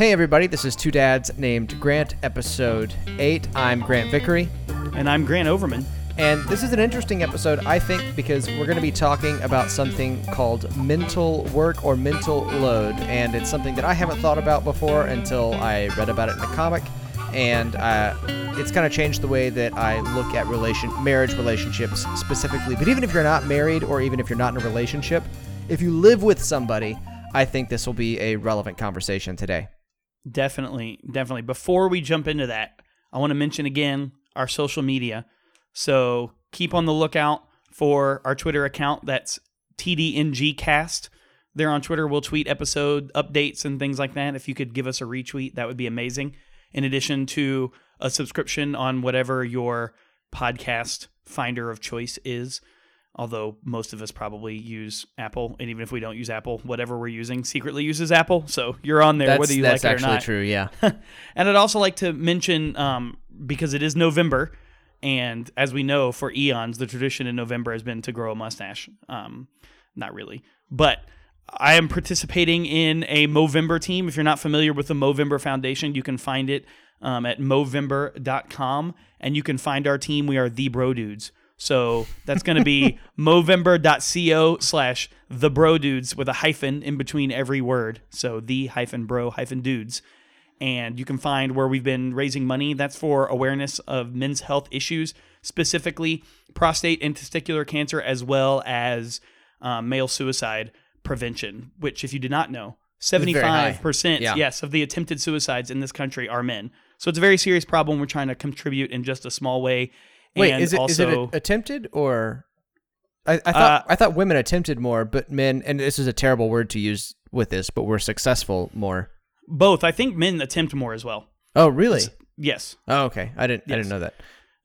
Hey, everybody, this is Two Dads Named Grant, episode 8. I'm Grant Vickery, And I'm Grant Overman. and this is an interesting episode, I think, because we're going to be talking about something called mental work or mental load. And it's something that I haven't thought about before until I read about it in the comic. And uh, it's kind of changed the way that I look at relation marriage relationships specifically. But even if you're not married or even if you're not in a relationship, if you live with somebody, I think this will be a relevant conversation today. Definitely, definitely. Before we jump into that, I want to mention again our social media. So keep on the lookout for our Twitter account. That's TDNGcast. There on Twitter, we'll tweet episode updates and things like that. If you could give us a retweet, that would be amazing. In addition to a subscription on whatever your podcast finder of choice is. Although most of us probably use Apple, and even if we don't use Apple, whatever we're using secretly uses Apple. So you're on there, That's, whether you like it or not. That's actually true, yeah. And I'd also like to mention, um, because it is November, and as we know, for eons, the tradition in November has been to grow a mustache. Um, not really, but I am participating in a Movember team. If you're not familiar with the Movember Foundation, you can find it um, at movember.com, and you can find our team. We are the Bro Dudes. So that's going to be movember.co slash the bro dudes with a hyphen in between every word. So the hyphen bro hyphen dudes and you can find where we've been raising money. That's for awareness of men's health issues, specifically prostate and testicular cancer, as well as um, male suicide prevention. Which, if you did not know, seventy-five percent, Yeah. yes, of the attempted suicides in this country are men. So it's a very serious problem. We're trying to contribute in just a small way. Wait, and is it is also, it a- attempted or I, I thought Uh, I thought women attempted more, but men and this is a terrible word to use with this, but we're successful more. both? I think men attempt more as well. Oh, really? Yes. Oh, okay. I didn't I didn't know that.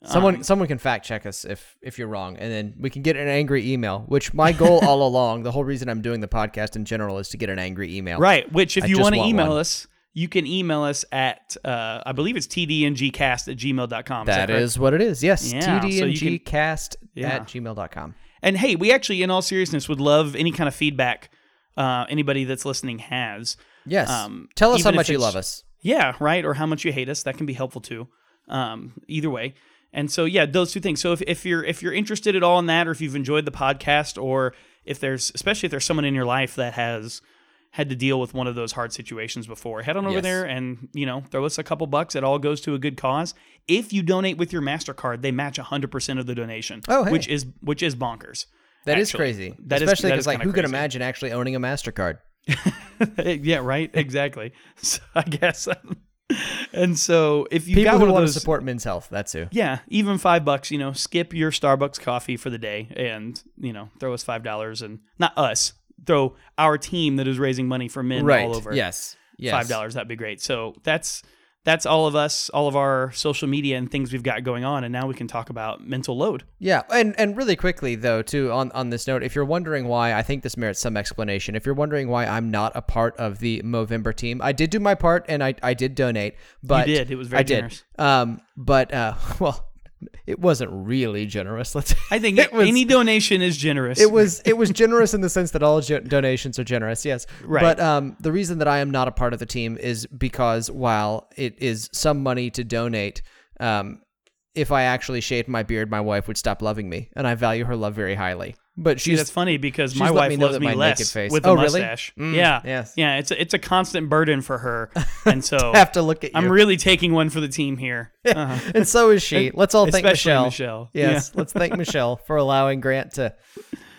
Someone Um, someone can fact check us if if you're wrong, and then we can get an angry email. Which my goal all along, the whole reason I'm doing the podcast in general, is to get an angry email. Right. Which, if I you want to email one. us, you can email us at, uh, I believe it's tdngcast at gmail.com. That correct? is what it is. Yes. Yeah, so you can- TDNGcast Yeah. at gmail.com. And hey, we actually, in all seriousness, would love any kind of feedback uh, anybody that's listening has. Yes. Um, Tell us how much you love us. Yeah, right. Or how much you hate us. That can be helpful too. Um, either way. And so yeah, those two things. So if, if you're if you're interested at all in that, or if you've enjoyed the podcast, or if there's especially if there's someone in your life that has had to deal with one of those hard situations before, head on over Yes. there and you know throw us a couple bucks. It all goes to a good cause. If you donate with your Mastercard, they match hundred percent of the donation. Oh, hey. which is which is bonkers. That is actually. crazy. That is- Especially because like who could imagine actually owning a Mastercard? yeah, right. Exactly. So I guess. and so if you People got who want those, to support men's health. That's who. Yeah, even five bucks, you know, skip your Starbucks coffee for the day and, you know, throw us five dollars and not us, throw our team that is raising money for men right. all over. Yes. Yes. Five dollars, that'd be great. So that's that's all of us, all of our social media and things we've got going on, and now we can talk about mental load. Yeah, and and really quickly though, too on on this note, if you're wondering why, I think this merits some explanation. If you're wondering why I'm not a part of the Movember team, I did do my part and I I did donate, but did. It was very I did. generous. Um, but uh, well, it wasn't really generous. Let's. I think it was. any donation is generous. it was it was generous in the sense that all jo- donations are generous, yes. Right. But um, the reason that I am not a part of the team is because while it is some money to donate, um, if I actually shaved my beard, my wife would stop loving me, and I value her love very highly. But See, she's that's funny because my wife me loves me my naked less face- with Oh, a really? mustache. Mm, yeah, yes. yeah. It's a, it's a constant burden for her, and so have to look at you. I'm really taking one for the team here. Uh-huh. and so is she. Let's all thank Especially Michelle. Michelle. Yes, let's thank Michelle for allowing Grant to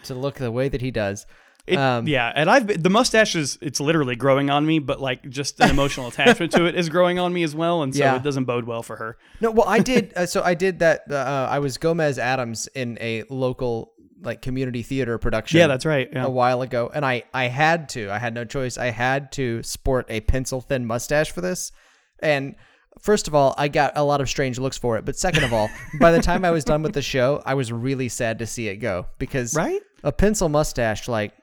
to look the way that he does. It- Um, yeah, and I've been, the mustache is it's literally growing on me, but like just an emotional attachment to it is growing on me as well, and so Yeah. it doesn't bode well for her. No, well, I did. Uh, so I did that. Uh, I was Gomez Addams in a local like community theater production. Yeah, that's right. Yeah. A while ago, and I I had to. I had no choice. I had to sport a pencil thin mustache for this, and. First of all, I got a lot of strange looks for it, but second of all, by the time I was done with the show, I was really sad to see it go because Right? a pencil mustache, like,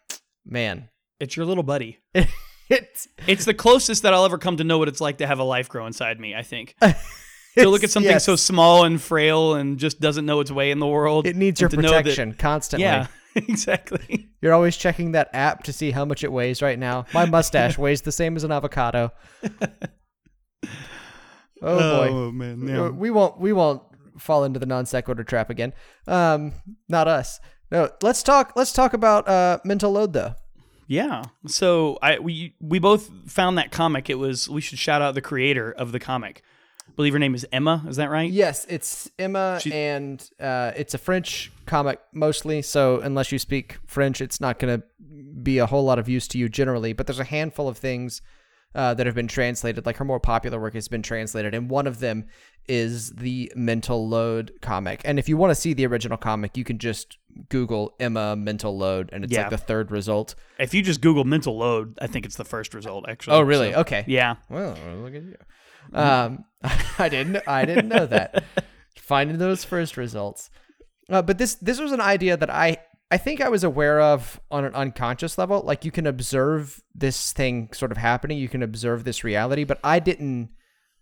man, It's your little buddy. it's It's the closest that I'll ever come to know what it's like to have a life grow inside me. I think. to look at something yes. so small and frail and just doesn't know its way in the world. It needs your know that- protection constantly. yeah, exactly. You're always checking that app to see how much it weighs right now. My mustache weighs the same as an avocado. Oh boy. man. Uh, We won't we won't fall into the non sequitur trap again. Um not us. No, let's talk let's talk about uh mental load though. Yeah. So I we we both found that comic. It was we should shout out the creator of the comic. I believe her name is Emma. Is that right? Yes, it's Emma She- and uh it's a French comic mostly, so unless you speak French, it's not going to be a whole lot of use to you generally, but there's a handful of things uh, that have been translated. Like her more popular work has been translated, and one of them is the Mental Load comic. And if you want to see the original comic, you can just Google Emma Mental Load, and it's Yeah. like the third result. If you just Google mental load, I think it's the first result. Actually. Oh, really? So, okay. yeah. Well, look at you. Um, I didn't. I didn't know that. Finding those first results, uh, but this this was an idea that I I think I was aware of on an unconscious level. Like you can observe this thing sort of happening. You can observe this reality, but I didn't.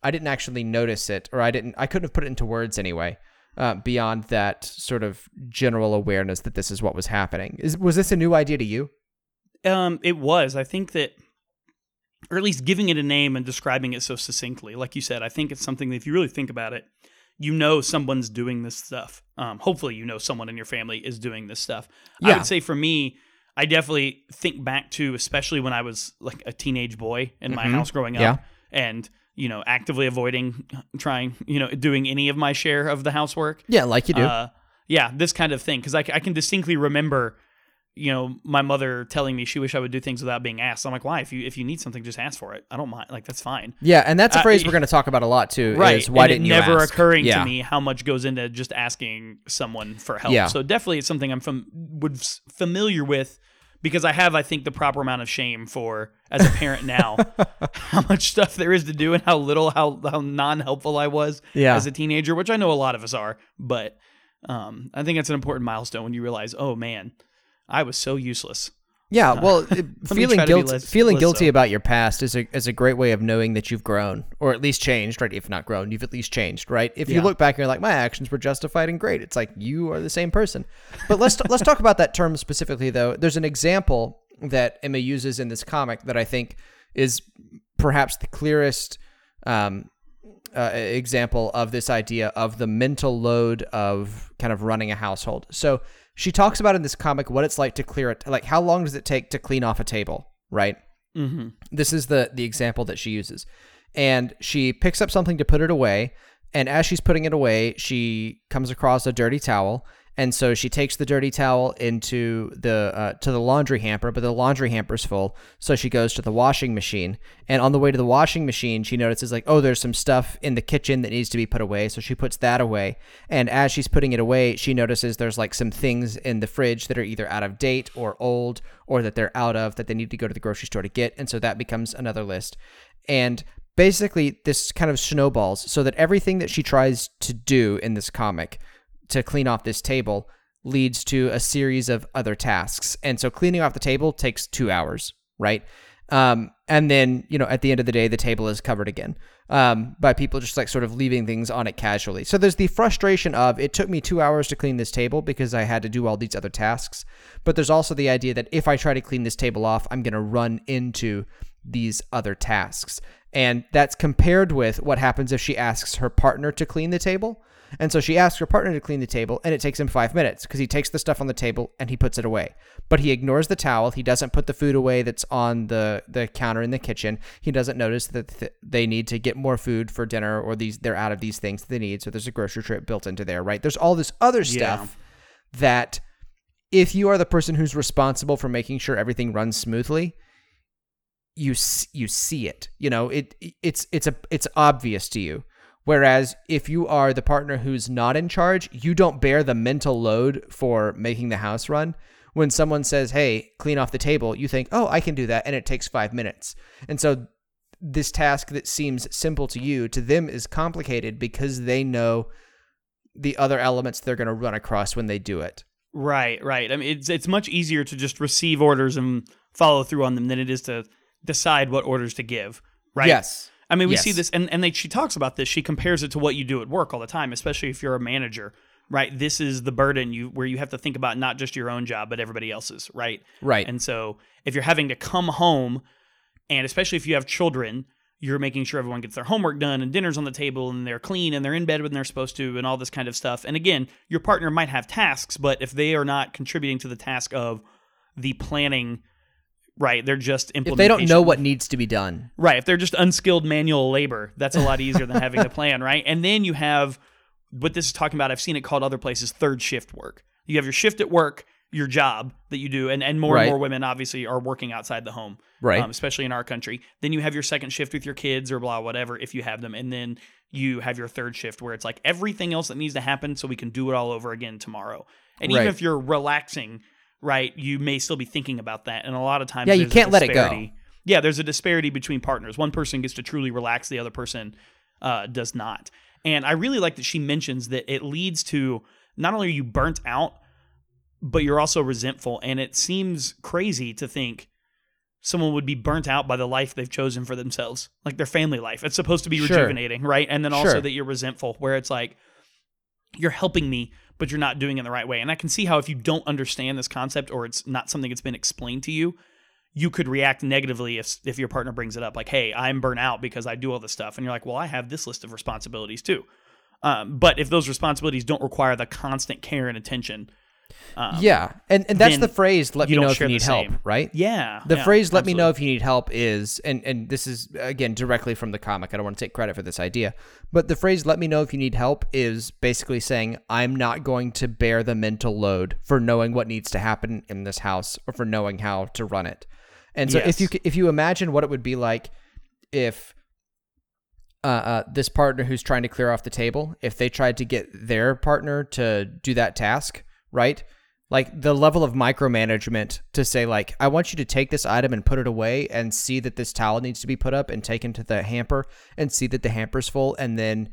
I didn't actually notice it, or I didn't. I couldn't have put it into words anyway. Uh, beyond that sort of general awareness that this is what was happening. Is was this a new idea to you? Um, it was. I think that, or at least giving it a name and describing it so succinctly, like you said, I think it's something that if you really think about it, you know someone's doing this stuff. Um, hopefully, you know someone in your family is doing this stuff. I would say for me, I definitely think back to, especially when I was like a teenage boy in my Mhm. house growing up, Yeah. and you know, actively avoiding trying, you know, doing any of my share of the housework. Yeah, like you do. Uh, yeah, this kind of thing because I can distinctly remember, you know, my mother telling me she wished I would do things without being asked. I'm like, why? If you if you need something, just ask for it. I don't mind. Like that's fine. yeah, and that's a uh, phrase y- we're going to talk about a lot too. Right? Is why and didn't it you never ask? occurring yeah. to me how much goes into just asking someone for help. Yeah. So definitely, it's something I'm from would familiar with because I have, I think, the proper amount of shame for as a parent now how much stuff there is to do and how little how how non helpful I was Yeah. as a teenager, which I know a lot of us are, but um, I think it's an important milestone when you realize, oh man, I was so useless. Yeah, well, it- me feeling try to be guilty, less- feeling less guilty so. about your past is a is a great way of knowing that you've grown, or at least changed. Right? If not grown, you've at least changed. Right? If you look back and you're like, my actions were justified and great, it's like you are the same person. But let's let's talk about that term specifically, though. There's an example that Emma uses in this comic that I think is perhaps the clearest um, uh, example of this idea of the mental load of kind of running a household. So she talks about in this comic what it's like to clear it. Like, how long does it take to clean off a table, right? Mm-hmm. This is the the example that she uses, and she picks up something to put it away. And as she's putting it away, she comes across a dirty towel, and so she takes the dirty towel into the uh, to the laundry hamper, but the laundry hamper's full. So she goes to the washing machine, and on the way to the washing machine, she notices like, oh, there's some stuff in the kitchen that needs to be put away. So she puts that away, and as she's putting it away, she notices there's like some things in the fridge that are either out of date or old, or that they're out of that they need to go to the grocery store to get, and so that becomes another list. And basically, this kind of snowballs so that everything that she tries to do in this comic to clean off this table leads to a series of other tasks. And so cleaning off the table takes two hours, right? Um, and then, you know, at the end of the day, the table is covered again um, by people just like sort of leaving things on it casually. So there's the frustration of it took me two hours to clean this table because I had to do all these other tasks. But there's also the idea that if I try to clean this table off, I'm going to run into these other tasks. And that's compared with what happens if she asks her partner to clean the table. And so she asks her partner to clean the table, and it takes him five minutes because he takes the stuff on the table and he puts it away. But he ignores the towel. He doesn't put the food away that's on the, the counter in the kitchen. He doesn't notice that th- they need to get more food for dinner or these they're out of these things that they need. So there's a grocery trip built into there, right? There's all this other Yeah. stuff that if you are the person who's responsible for making sure everything runs smoothly, you you see it. You know, it it's it's a it's obvious to you. Whereas if you are the partner who's not in charge, you don't bear the mental load for making the house run. When someone says, "Hey, clean off the table," you think, "Oh, I can do that," and it takes 5 minutes. And so this task that seems simple to you to them is complicated because they know the other elements they're going to run across when they do it. Right, right. I mean, it's it's much easier to just receive orders and follow through on them than it is to decide what orders to give. Right. Yes. I mean, we Yes. see this, and and they, she talks about this. She compares it to what you do at work all the time, especially if you're a manager, right? This is the burden you where you have to think about not just your own job but everybody else's, right? Right. And so if you're having to come home, and especially if you have children, you're making sure everyone gets their homework done and dinner's on the table and they're clean and they're in bed when they're supposed to and all this kind of stuff. And again, your partner might have tasks, but if they are not contributing to the task of the planning, right, they're just if they don't know what needs to be done. Right. If they're just unskilled manual labor, that's a lot easier than having to plan, right? And then you have what this is talking about. I've seen it called other places third shift work. You have your shift at work, your job that you do, and, and more Right. and more women obviously are working outside the home, Right. um, especially in our country. Then you have your second shift with your kids or blah, whatever, if you have them. And then you have your third shift where it's like everything else that needs to happen so we can do it all over again tomorrow. And even if you're relaxing, right, you may still be thinking about that. And a lot of times, Yeah, you can't let it go. Yeah, there's a disparity between partners. One person gets to truly relax, the other person uh, does not. And I really like that she mentions that it leads to not only are you burnt out, but you're also resentful. And it seems crazy to think someone would be burnt out by the life they've chosen for themselves, like their family life. It's supposed to be Sure. rejuvenating, right? And then also Sure. that you're resentful, where it's like, you're helping me, but you're not doing it the right way. And I can see how if you don't understand this concept or it's not something that's been explained to you, you could react negatively if if your partner brings it up, like, "Hey, I'm burnt out because I do all this stuff," and you're like, "Well, I have this list of responsibilities too." Um, but if those responsibilities don't require the constant care and attention, um, yeah, and and that's the phrase. Let me know if you need help. same. Right. yeah, The yeah, phrase "Let me know if you need help" is, and and this is again directly from the comic. I don't want to take credit for this idea, but the phrase "Let me know if you need help" is basically saying I'm not going to bear the mental load for knowing what needs to happen in this house or for knowing how to run it. And so if you if you imagine what it would be like if uh, uh, this partner who's trying to clear off the table, if they tried to get their partner to do that task, right? Like the level of micromanagement to say, like, I want you to take this item and put it away and see that this towel needs to be put up and taken to the hamper and see that the hamper's full. And then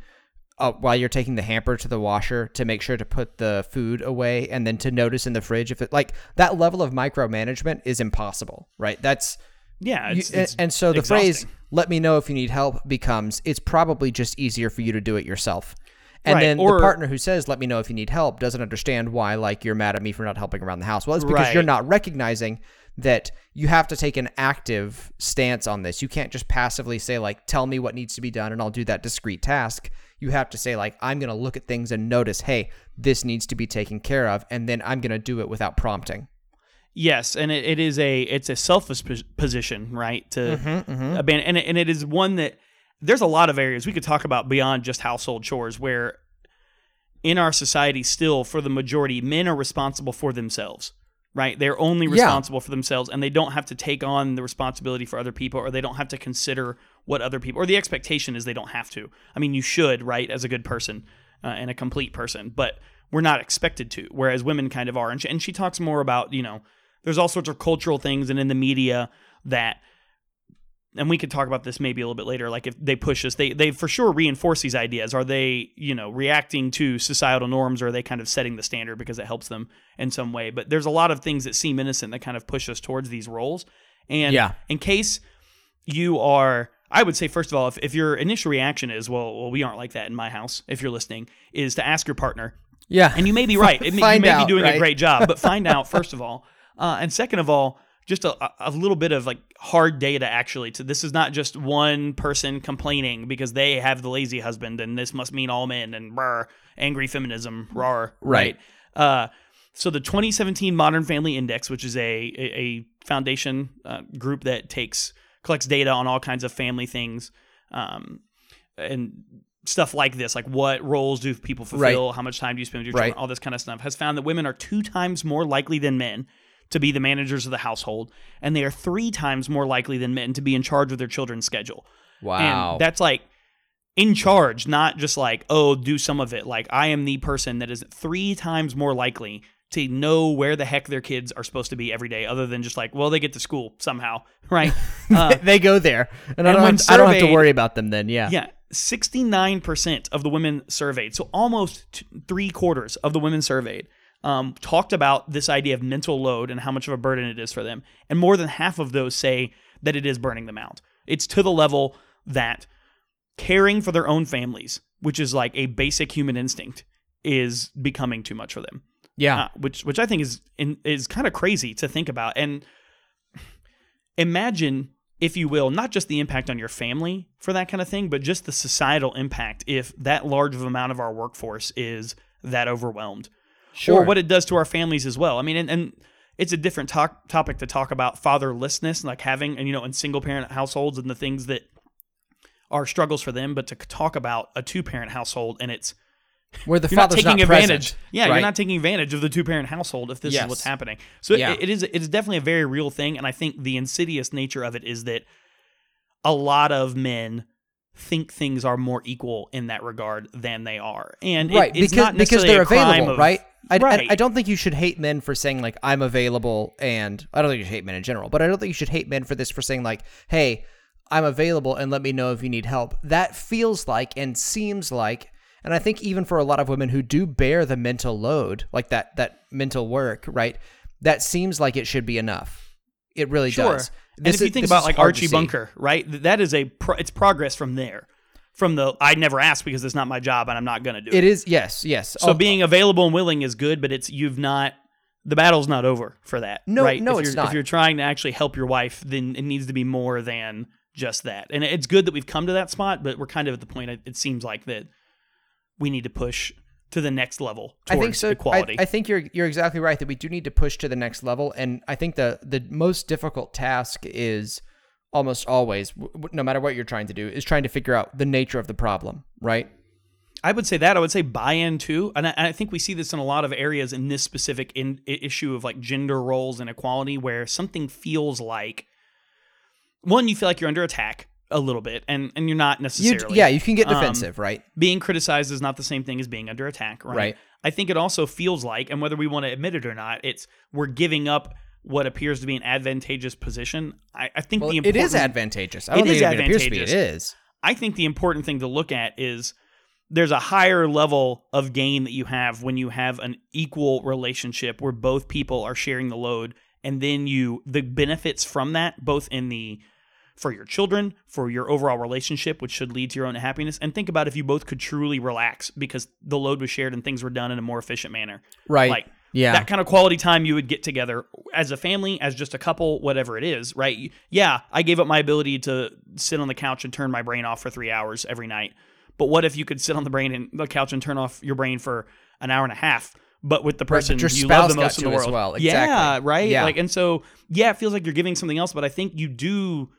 uh, while you're taking the hamper to the washer to make sure to put the food away and then to notice in the fridge if it like that level of micromanagement is impossible, right? That's yeah, you- it's, and, and so the phrase "let me know if you need help" becomes it's probably just easier for you to do it yourself. And Right, then or- the partner who says "let me know if you need help" doesn't understand why like you're mad at me for not helping around the house. Well, it's because you're not recognizing that you have to take an active stance on this. You can't just passively say like "tell me what needs to be done" and I'll do that discrete task. You have to say like "I'm going to look at things and notice, hey, this needs to be taken care of," and then I'm going to do it without prompting. Yes, and it, it is a it's a selfish position, right? To Mm-hmm, abandon, and it, and it is one that there's a lot of areas we could talk about beyond just household chores where in our society still for the majority men are responsible for themselves right? They're only Yeah. responsible for themselves and they don't have to take on the responsibility for other people or they don't have to consider what other people or the expectation is they don't have to. I mean you should right as a good person uh, and a complete person but we're not expected to whereas women kind of are. And she, and she talks more about you know there's all sorts of cultural things and in the media that and we could talk about this maybe a little bit later like if they push us they they for sure reinforce these ideas are they you know reacting to societal norms or are they kind of setting the standard because it helps them in some way but there's a lot of things that seem innocent that kind of push us towards these roles and Yeah. in case you are I would say first of all if, if your initial reaction is well well we aren't like that in my house if you're listening is to ask your partner Yeah, and you may be right. It may, you may out, be doing right? a great job, but find out first of all, uh, and second of all, just a, a little bit of like hard data actually. To this is not just one person complaining because they have the lazy husband, and this must mean all men and brr, angry feminism, rar, Right. Uh, so the 2017 Modern Family Index, which is a a, a foundation uh, group that takes collects data on all kinds of family things, um, and stuff like this, like what roles do people fulfill, how much time do you spend with your Right. children, all this kind of stuff, has found that women are two times more likely than men to be the managers of the household, and they are three times more likely than men to be in charge of their children's schedule. wow. And that's like in charge, not just like, oh, do some of it. Like, I am the person that is three times more likely to know where the heck their kids are supposed to be every day, other than just like, well, they get to school somehow, right? Uh, they go there, and, I don't, to, I don't have to worry about them then. Yeah. yeah, 69% of the women surveyed, so almost t- three quarters of the women surveyed, um, talked about this idea of mental load and how much of a burden it is for them. And more than half of those say that it is burning them out. It's to the level that caring for their own families, which is like a basic human instinct, is becoming too much for them. Yeah. Uh, which which I think is in, is kind of crazy to think about. And imagine, if you will, not just the impact on your family for that kind of thing, but just the societal impact if that large of amount of our workforce is that overwhelmed, Sure. or what it does to our families as well. I mean, and, and it's a different topic to talk about fatherlessness, like having and you know in single parent households and the things that are struggles for them, but to talk about a two parent household and it's Where the you're not taking present, advantage. yeah, right? you're not taking advantage of the two parent household if this Yes. is what's happening. So it- it is it is definitely a very real thing, and I think the insidious nature of it is that a lot of men think things are more equal in that regard than they are, and it- right it's because not because they're available of- right? I, I- I, don't think you should hate men for saying like i'm available and i don't think you should hate men in general but i don't think you should hate men for this for saying like hey i'm available and let me know if you need help. That feels like and seems like and i think even for a lot of women who do bear the mental load like that that mental work right that seems like it should be enough it really Sure. does and if you is- think this about like Archie. Bunker, right? That is a pro- it's progress from there. From the I never asked because it's not my job and I'm not going to do it. it is yes yes So Oh, being oh. available and willing is good, but it's you've not the battle's not over for that. No- right? no, if it's you're, not. If you're trying to actually help your wife, then it needs to be more than just that. And it's good that we've come to that spot, but we're kind of at the point. It seems like that we need to push to the next level I towards think so. I- equality. I, think you're you're exactly right that we do need to push to the next level, and I think the the most difficult task is almost always, no matter what you're trying to do, is trying to figure out the nature of the problem, right? I would say that. I would say buy-in too, and I, and I think we see this in a lot of areas in this specific in, issue of like gender roles and equality, where something feels like one, you feel like you're under attack a little bit, and and you're not necessarily. You, yeah, you can get Um, defensive, right? being criticized is not the same thing as being under attack, right? Right. I think it also feels like, and whether we want to admit it or not, it's we're giving up what appears to be an advantageous position. I, I think Well, the it is advantageous. I don't is think it appears to be. It advantageous. is. I think the important thing to look at is there's a higher level of gain that you have when you have an equal relationship where both people are sharing the load and then you the benefits from that both in the for your children, for your overall relationship, which should lead to your own happiness. And think about if you both could truly relax because the load was shared and things were done in a more efficient manner. Right. Like yeah. that kind of quality time you would get together as a family, as just a couple, whatever it is, right? Yeah, I gave up my ability to sit on the couch and turn my brain off for three hours every night. But what if you could sit on the brain and the couch and turn off your brain for an hour and a half? But with the person your you love the most in the as world, well. yeah, right. Yeah. Like, and so, yeah, it feels like you're giving something else, but I think you do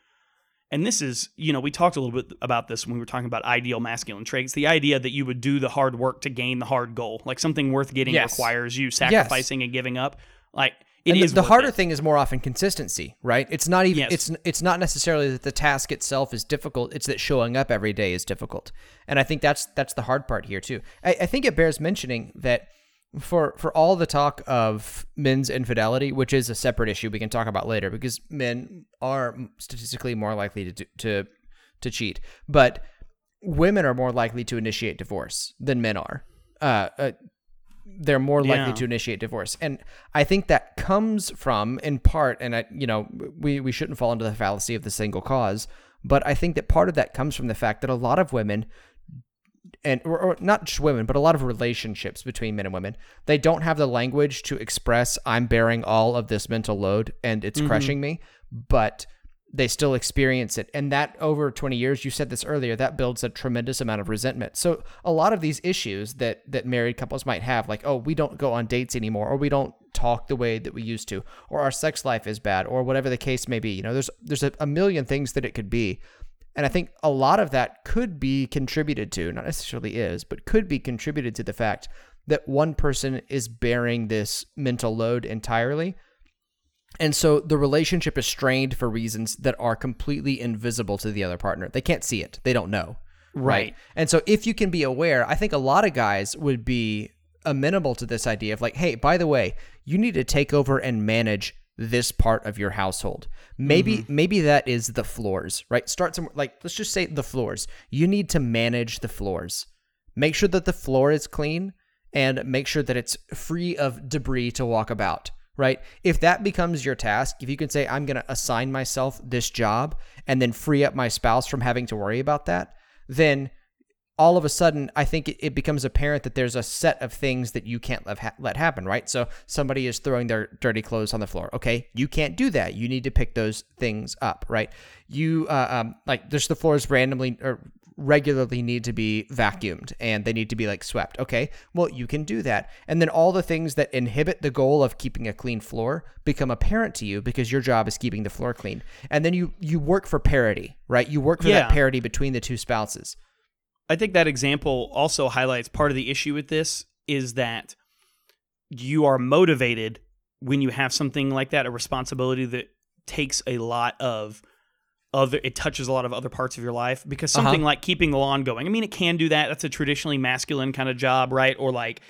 and this is, you know, we talked a little bit about this when we were talking about ideal masculine traits. The idea that you would do the hard work to gain the hard goal, like something worth getting Yes. requires you sacrificing and giving up. Like it and is the, the harder it. thing is more often consistency, right? It's not even Yes. it's it's not necessarily that the task itself is difficult. It's that showing up every day is difficult, and I think that's that's the hard part here too. I, I think it bears mentioning that for for all the talk of men's infidelity, which is a separate issue we can talk about later, because men are statistically more likely to do, to to cheat, but women are more likely to initiate divorce than men are. Uh, uh, they're more likely Yeah. to initiate divorce, and I think that comes from, in part, and I, you know, we we shouldn't fall into the fallacy of the single cause, but I think that part of that comes from the fact that a lot of women and or, or not just women, but a lot of relationships between men and women, they don't have the language to express I'm bearing all of this mental load and it's mm-hmm. crushing me, but they still experience it. And that over 20 years, you said this earlier, that builds a tremendous amount of resentment. So a lot of these issues that that married couples might have, like, oh, we don't go on dates anymore, or we don't talk the way that we used to, or our sex life is bad, or whatever the case may be. You know, there's there's a, a million things that it could be. And I think a lot of that could be contributed to, not necessarily is, but could be contributed to the fact that one person is bearing this mental load entirely. And so the relationship is strained for reasons that are completely invisible to the other partner. They can't see it, they don't know. Right. And so if you can be aware, I think a lot of guys would be amenable to this idea of like, hey, by the way, you need to take over and manage this part of your household. Maybe mm-hmm. maybe that is the floors, right? Start somewhere like let's just say the floors. You need to manage the floors. Make sure that the floor is clean and make sure that it's free of debris to walk about, right? If that becomes your task, if you can say I'm going to assign myself this job and then free up my spouse from having to worry about that, then all of a sudden, I think it, becomes apparent that there's a set of things that you can't let, ha- let happen, right? So somebody is throwing their dirty clothes on the floor. Okay, you can't do that. You need to pick those things up, right? You uh, um, like there's the floors randomly or regularly need to be vacuumed and they need to be like swept. Okay, well, you can do that. And then all the things that inhibit the goal of keeping a clean floor become apparent to you because your job is keeping the floor clean. And then you you work for parity, right? You work for Yeah. that parity between the two spouses. I think that example also highlights part of the issue with this is that you are motivated when you have something like that, a responsibility that takes a lot of other it touches a lot of other parts of your life because Uh-huh. something like keeping the lawn going. I mean, it can do that. That's a traditionally masculine kind of job, right? Or like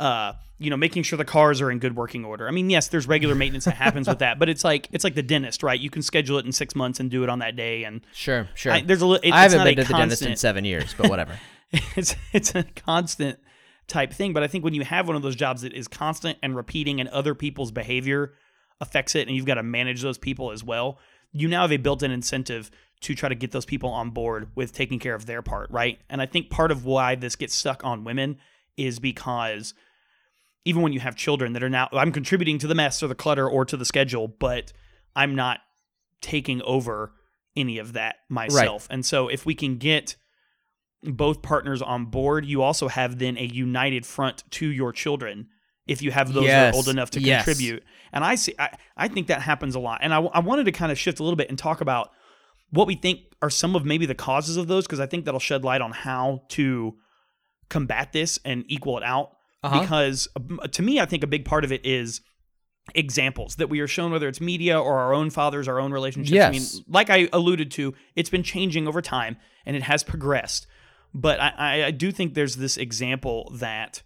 uh, you know, making sure the cars are in good working order. I mean, yes, there's regular maintenance that happens with that, but it's like it's like the dentist, right? You can schedule it in six months and do it on that day, and Sure, sure. I, there's a li- it, I haven't been to the dentist in seven years, but whatever. it's it's a constant type thing. But I think when you have one of those jobs that is constant and repeating, and other people's behavior affects it, and you've got to manage those people as well, you now have a built-in incentive to try to get those people on board with taking care of their part, right? And I think part of why this gets stuck on women is because even when you have children that are now I'm contributing to the mess or the clutter or to the schedule, but I'm not taking over any of that myself. And so if we can get both partners on board, you also have then a united front to your children if you have those that Yes. are old enough to Yes. contribute. And I see I, I think that happens a lot. And I, I wanted to kind of shift a little bit and talk about what we think are some of maybe the causes of those because I think that'll shed light on how to combat this and equal it out Uh-huh. because um, to me, I think a big part of it is examples that we are shown, whether it's media or our own fathers, our own relationships. I mean, like I alluded to, it's been changing over time and it has progressed. But I, I do think there's this example that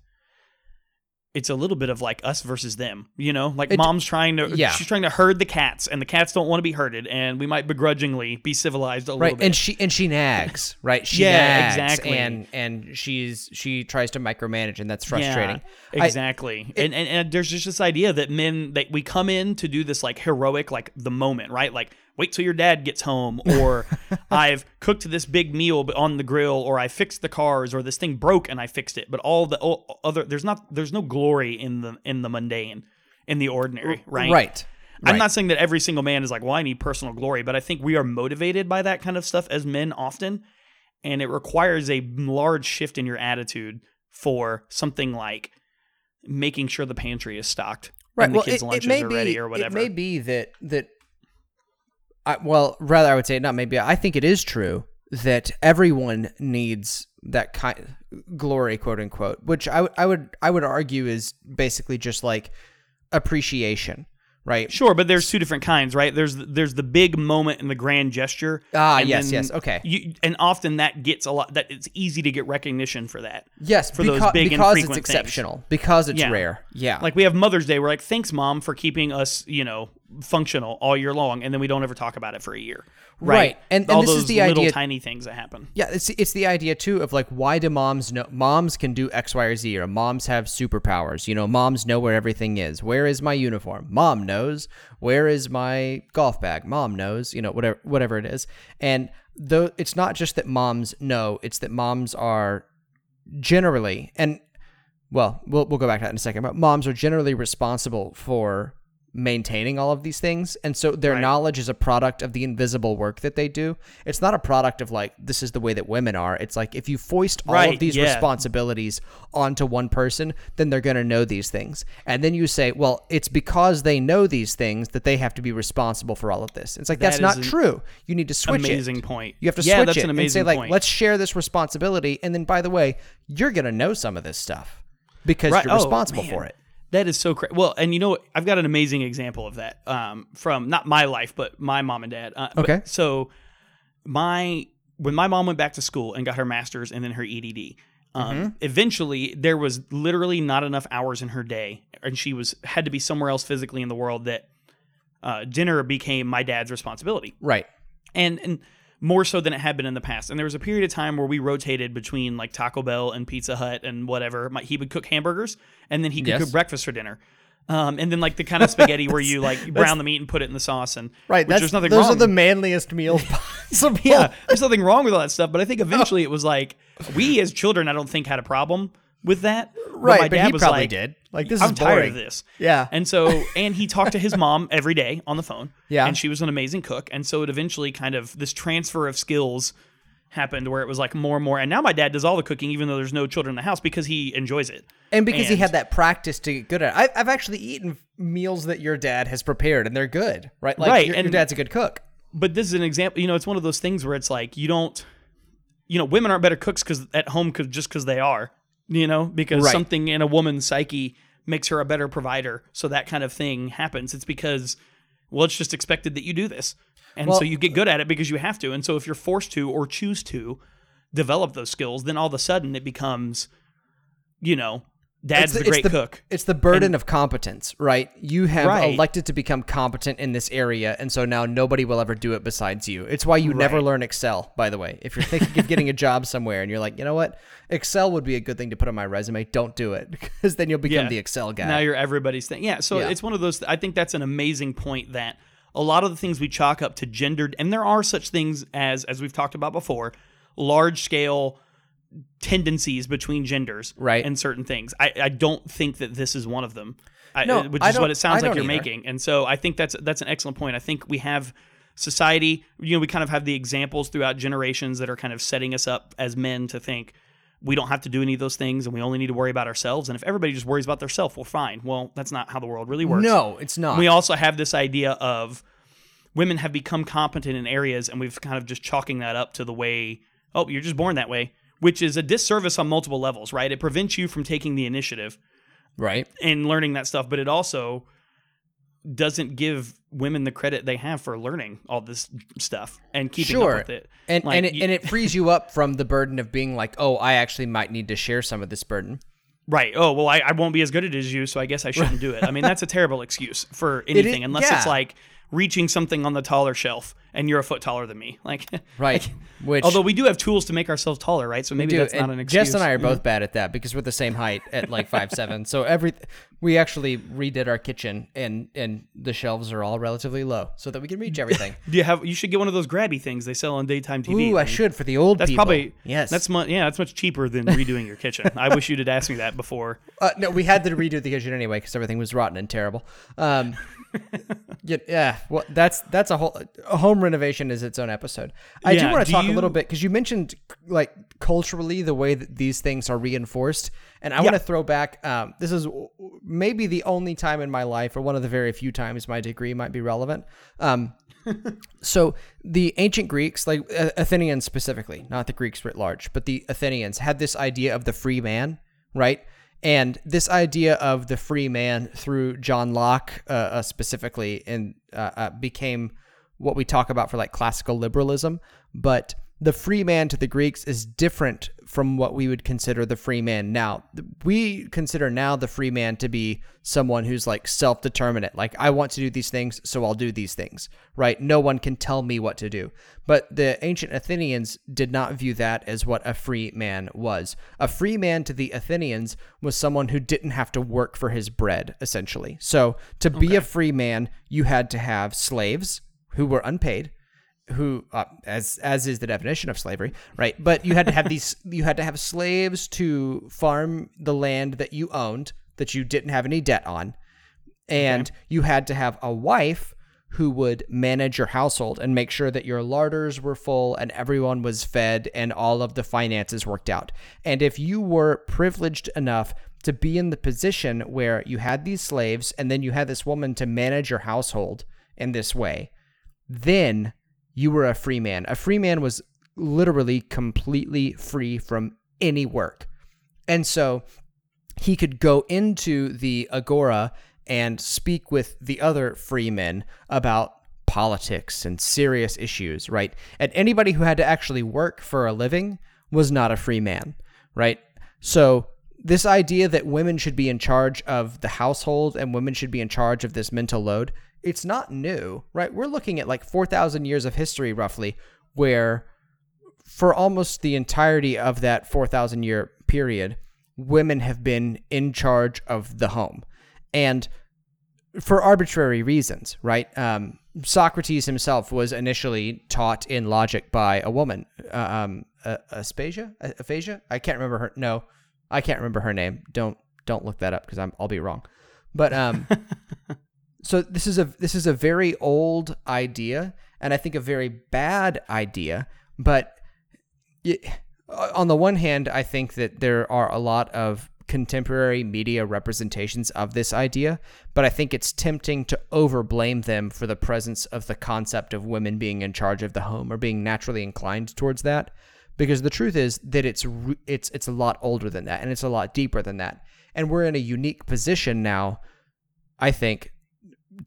it's a little bit of like us versus them, you know, like It- mom's trying to, yeah. she's trying to herd the cats, and the cats don't want to be herded, and we might begrudgingly be civilized a little right bit. and she and she nags right she Yeah, nags exactly. and and she's she tries to micromanage and that's frustrating Yeah, I- exactly. and, and and there's just this idea that men that we come in to do this like heroic like the moment, right? Like wait till your dad gets home or I've cooked this big meal on the grill or I fixed the cars or this thing broke and I fixed it. But all the other there's not there's no glory in the in the mundane, in the ordinary, right? right I'm Right. not saying that every single man is like, well, I need personal glory, but I think we are motivated by that kind of stuff as men often. And it requires a large shift in your attitude for something like making sure the pantry is stocked right and the well kids' it, lunches it may are be ready or whatever. it may be that that I, well rather i would say not maybe i think it is true that everyone needs that kind glory quote unquote which i would i would i would argue is basically just like appreciation right Sure, but there's two different kinds, right? There's there's the big moment and the grand gesture. Ah, yes, yes, okay. You, and often that gets a lot. That it's easy to get recognition for that. yes for because, those big because it's infrequent things. exceptional because it's Yeah. rare yeah Like we have Mother's Day. We're like, thanks, mom, for keeping us, you know, functional all year long, and then we don't ever talk about it for a year. Right. And- and all this is the little idea- tiny things that happen. Yeah, it's it's the idea too of like why do moms know moms can do X, Y, or Z or moms have superpowers. You know, moms know where everything is. Where is my uniform? Mom knows. Where is my golf bag? Mom knows. You know, whatever whatever it is. And though it's not just that moms know, it's that moms are generally and well, we'll we'll go back to that in a second, but moms are generally responsible for maintaining all of these things. And so their Right. knowledge is a product of the invisible work that they do. It's not a product of like this is the way that women are. It's like if you foist all Right, of these yeah. responsibilities onto one person, then they're going to know these things. And then you say, well, it's because they know these things that they have to be responsible for all of this. It's like That that's not true. You need to switch it. amazing it. point. You have to Yeah, switch that's it an and say like, point. let's share this responsibility. And then by the way, you're going to know some of this stuff because Right. you're Oh, responsible man. for it. That is so crazy. Well, and you know, what? I've got an amazing example of that um, from not my life, but my mom and dad. Uh, but- Okay. so, my when my mom went back to school and got her master's and then her EDD, um, Mm-hmm. eventually there was literally not enough hours in her day, and she was had to be somewhere else physically in the world that uh, dinner became my dad's responsibility Right. and and more so than it had been in the past. And there was a period of time where we rotated between like Taco Bell and Pizza Hut and whatever. My, he would cook hamburgers, and then he could Yes. cook breakfast for dinner. Um, and then like the kind of spaghetti where you like brown the meat and put it in the sauce, and Right. which That's, there's nothing those wrong. are the manliest meals Some yeah, there's nothing wrong with all that stuff. But I think eventually it was like we as children, I don't think had a problem with that. Right, my but dad he was probably like, did. Like, this I'm is tired boring. of this. Yeah. And so, and he talked to his mom every day on the phone. Yeah. And she was an amazing cook. And so it eventually kind of this transfer of skills happened where it was like more and more. And now my dad does all the cooking, even though there's no children in the house because he enjoys it. And because he had that practice to get good at it. I, I've actually eaten meals that your dad has prepared, and they're good, right? Like Right, Your, your dad's a good cook. But this is an example, you know, it's one of those things where it's like you don't, you know, women aren't better cooks because at home cause, just because they are, you know, because Right. something in a woman's psyche makes her a better provider. So that kind of thing happens. It's because, well, it's just expected that you do this. And Well- so you get good at it because you have to. And so if you're forced to or choose to develop those skills, then all of a sudden it becomes, you know, dad's the, it's great the, cook. It's the burden of competence, right? You have Right. elected to become competent in this area, and so now nobody will ever do it besides you. It's why you never learn Excel, by the way. If you're thinking of getting a job somewhere and you're like, you know what, Excel would be a good thing to put on my resume, don't do it because then you'll become Yeah. the Excel guy. Now you're everybody's thing. Yeah. So Yeah. it's one of those. I think that's an amazing point that a lot of the things we chalk up to gendered, and there are such things as, as we've talked about before, large scale tendencies between genders, Right. And certain things. I, I don't think that this is one of them. I, No, uh, which I is what it sounds like you're either. making. And so I think that's that's an excellent point. I think we have society. You know, we kind of have the examples throughout generations that are kind of setting us up as men to think we don't have to do any of those things and we only need to worry about ourselves. And if everybody just worries about themselves, well, fine. Well, that's not how the world really works. no, it's not. We also have this idea of women have become competent in areas and we've kind of just chalking that up to the way, oh, you're just born that way, which is a disservice on multiple levels, right? It prevents you from taking the initiative right? and learning that stuff, but it also doesn't give women the credit they have for learning all this stuff and keeping Sure. up with it. And Like, and it, you- and it frees you up from the burden of being like, oh, I actually might need to share some of this burden. Right. Oh, well, I, I won't be as good at it as you, so I guess I shouldn't do it. I mean, that's a terrible excuse for anything, unless yeah. it's like reaching something on the taller shelf and you're a foot taller than me. Like, Right. Which although we do have tools to make ourselves taller, right? So maybe that's not and an excuse. Jess and I are both bad at that because we're the same height at like five seven. So every we actually redid our kitchen and and the shelves are all relatively low so that we can reach everything. Do you have? You should get one of those grabby things they sell on daytime TV. Ooh, I should for the old That's people. probably yes. That's much. Yeah, that's much cheaper than redoing your kitchen. I wish you'd have asked me that before. Uh, no, we had to redo the kitchen anyway because everything was rotten and terrible. Um, yeah, yeah, well, that's that's a whole a home renovation is its own episode. I do want to talk a little bit because you mentioned like culturally the way that these things are reinforced, and I want to throw back. Um, this is maybe the only time in my life, or one of the very few times my degree might be relevant. Um, so the ancient Greeks, like Athenians specifically, not the Greeks writ large, but the Athenians had this idea of the free man, right? And this idea of the free man through John Locke uh, uh, specifically, and uh, uh, became what we talk about for like classical liberalism. But the free man to the Greeks is different from what we would consider the free man now. We consider now the free man to be someone who's like self determinate. Like, I want to do these things, so I'll do these things, right? No one can tell me what to do. But the ancient Athenians did not view that as what a free man was. A free man to the Athenians was someone who didn't have to work for his bread, essentially. So, to be a free man, you had to have slaves who were unpaid who uh, as as is the definition of slavery right? But you had to have these you had to have slaves to farm the land that you owned that you didn't have any debt on. And you had to have a wife who would manage your household and make sure that your larders were full and everyone was fed and all of the finances worked out. And if you were privileged enough to be in the position where you had these slaves and then you had this woman to manage your household in this way then you were a free man. A free man was literally completely free from any work. And so he could go into the agora and speak with the other free men about politics and serious issues, right? And anybody who had to actually work for a living was not a free man, right? So this idea that women should be in charge of the household and women should be in charge of this mental load, it's not new, right? We're looking at like 4,000 years of history roughly where for almost the entirety of that 4,000 year period, women have been in charge of the home. And for arbitrary reasons, right? Um, Socrates himself was initially taught in logic by a woman, uh, um, Aspasia, Aphasia. I can't remember her. No, I can't remember her name. Don't don't look that up because I'm I'll be wrong. But um, so this is a this is a very old idea, and I think a very bad idea. But y on the one hand, I think that there are a lot of contemporary media representations of this idea, but I think it's tempting to overblame them for the presence of the concept of women being in charge of the home or being naturally inclined towards that. Because the truth is that it's it's it's a lot older than that, and it's a lot deeper than that, and we're in a unique position now. I think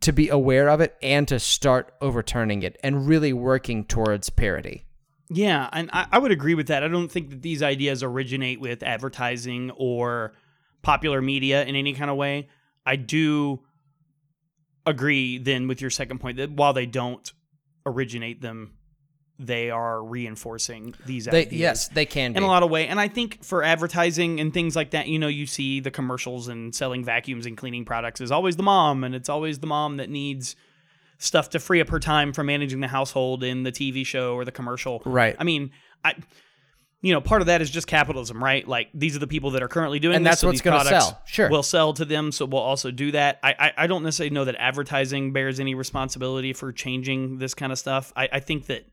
to be aware of it and to start overturning it and really working towards parity. Yeah, and I, I would agree with that. I don't think that these ideas originate with advertising or popular media in any kind of way. I do agree then with your second point that while they don't originate them, they are reinforcing these They, ideas. yes, they can be. in a lot of way and i think for advertising and things like that you know you see the commercials and selling vacuums and cleaning products is always the mom and it's always the mom that needs stuff to free up her time from managing the household in the tv show or the commercial Right. i mean i you know part of that is just capitalism right like these are the people that are currently doing And this, that's so what's these gonna products sell. Sure. we'll sell to them so we'll also do that I, I i don't necessarily know that advertising bears any responsibility for changing this kind of stuff i i think that